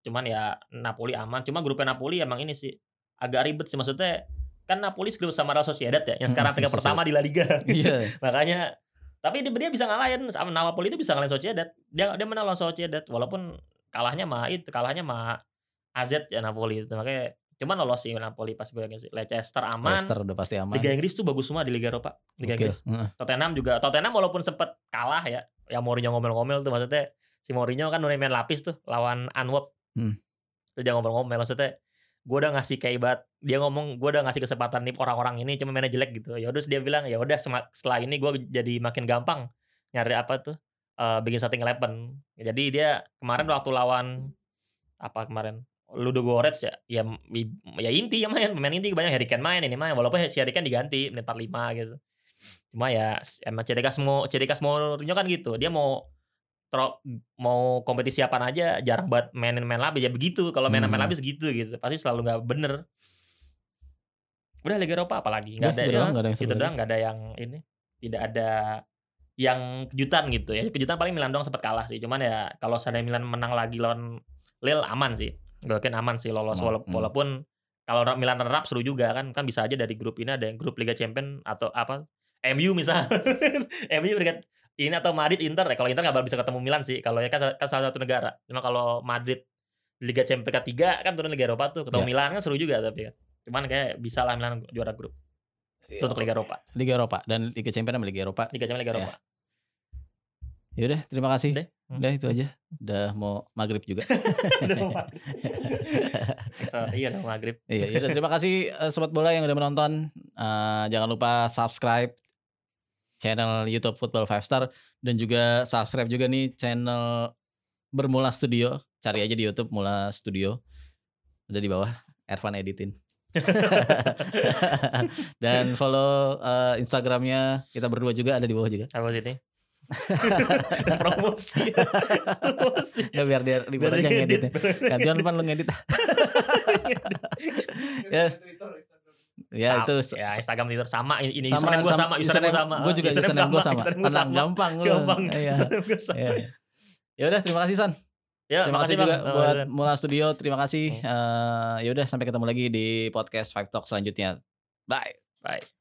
Speaker 3: cuman ya Napoli aman. Cuma grupnya Napoli emang ini sih agak ribet sih maksudnya kan Napoli segrup sama Real Sociedad ya, yang sekarang
Speaker 2: Mm-mm,
Speaker 3: peringkat
Speaker 2: Sociedad.
Speaker 3: pertama di La Liga.
Speaker 2: Iya.
Speaker 3: Makanya tapi dia, dia bisa ngalahin sama Napoli itu bisa ngalahin Sociedad. Dia dia menang lawan Sociedad walaupun kalahnya mah itu kalahnya mah AZ ya Napoli itu. Makanya cuman lolos sih Napoli pas gue sih. Leicester aman.
Speaker 2: Leicester udah pasti aman.
Speaker 3: Liga Inggris tuh bagus semua di Liga Eropa. Liga
Speaker 2: Gokil.
Speaker 3: Inggris.
Speaker 2: Heeh.
Speaker 3: Tottenham juga Tottenham walaupun sempet kalah ya. Yang Mourinho ngomel-ngomel tuh maksudnya si Mourinho kan udah main lapis tuh lawan Anwop.
Speaker 2: Hmm.
Speaker 3: Dia ngomel-ngomel maksudnya gue udah ngasih kayak ibarat dia ngomong gue udah ngasih kesempatan nih orang-orang ini cuma mainnya jelek gitu. Ya udah dia bilang ya udah setelah ini gue jadi makin gampang nyari apa tuh eh, bikin starting eleven. Jadi dia kemarin waktu lawan apa kemarin? Ludo Goretz ya ya ya inti ya main pemain inti banyak Harry Kane main ini main walaupun si Harry diganti menit 45 gitu. Cuma ya emang mau ciri khas Mourinho kan gitu dia mau tro, mau kompetisi apa aja jarang banget mainin main lapis ya begitu. Kalau main main
Speaker 2: Hmm.
Speaker 3: lapis gitu gitu. Pasti selalu nggak bener. Udah Liga Eropa apalagi. Nggak ada ya,
Speaker 2: doang, nggak ada yang
Speaker 3: itu doang nggak ada yang ini. Tidak ada yang kejutan gitu ya. Kejutan paling Milan doang sempat kalah sih. Cuman ya kalau seandainya Milan menang lagi lawan Lille aman sih. Gue yakin aman sih lolos.
Speaker 2: Aman,
Speaker 3: wala-
Speaker 2: hmm.
Speaker 3: walaupun kalau Milan runner seru juga kan. Kan bisa aja dari grup ini ada yang grup Liga Champion atau apa? MU misal. MU peringkat ini atau Madrid Inter ya kalau Inter nggak bisa ketemu Milan sih kalau ya kan, kan salah satu negara cuma kalau Madrid Liga Champions tiga kan turun Liga Eropa tuh ketemu
Speaker 2: Ya.
Speaker 3: Milan kan seru juga tapi kan cuman kayak bisa lah Milan juara grup itu untuk Liga Eropa
Speaker 2: Liga Eropa dan Liga Champions sama Liga Eropa.
Speaker 3: Liga Champions Liga
Speaker 2: Ya.
Speaker 3: Eropa
Speaker 2: Yaudah, terima kasih.
Speaker 3: Udah. Hmm.
Speaker 2: Udah itu aja. Udah mau maghrib juga.
Speaker 3: Udah mau maghrib. So, iya udah maghrib
Speaker 2: Iya, yaudah, terima kasih eh, sobat bola yang udah menonton. Eh, jangan lupa subscribe channel YouTube Football Five Star dan juga subscribe juga nih channel Bermula Studio. Cari aja di YouTube Mula Studio. Udah di bawah Ervan editin. dan follow eh, Instagramnya kita berdua juga ada di bawah juga.
Speaker 3: apa sih ini promosi promosi
Speaker 2: Ya biar dia
Speaker 3: Biar
Speaker 2: aja
Speaker 3: dia
Speaker 2: ngeditnya.
Speaker 3: edit.
Speaker 2: Gantian pan lu ngedit. ya, ya
Speaker 3: Sama-
Speaker 2: itu
Speaker 3: ya Instagram Twitter sama ini, ini
Speaker 2: sama
Speaker 3: username gue sama, username gue sama
Speaker 2: Gue juga username gue sama.
Speaker 3: username
Speaker 2: Tenang,
Speaker 3: sama
Speaker 2: gampang lu.
Speaker 3: gampang
Speaker 2: Iya.
Speaker 3: username sama.
Speaker 2: Iya. Ya udah terima kasih San.
Speaker 3: ya
Speaker 2: Terima kasih juga
Speaker 3: Bang.
Speaker 2: Buat Mula Studio. Terima kasih. Eh ya udah sampai ketemu lagi di podcast Five Talk selanjutnya. Bye.
Speaker 3: bye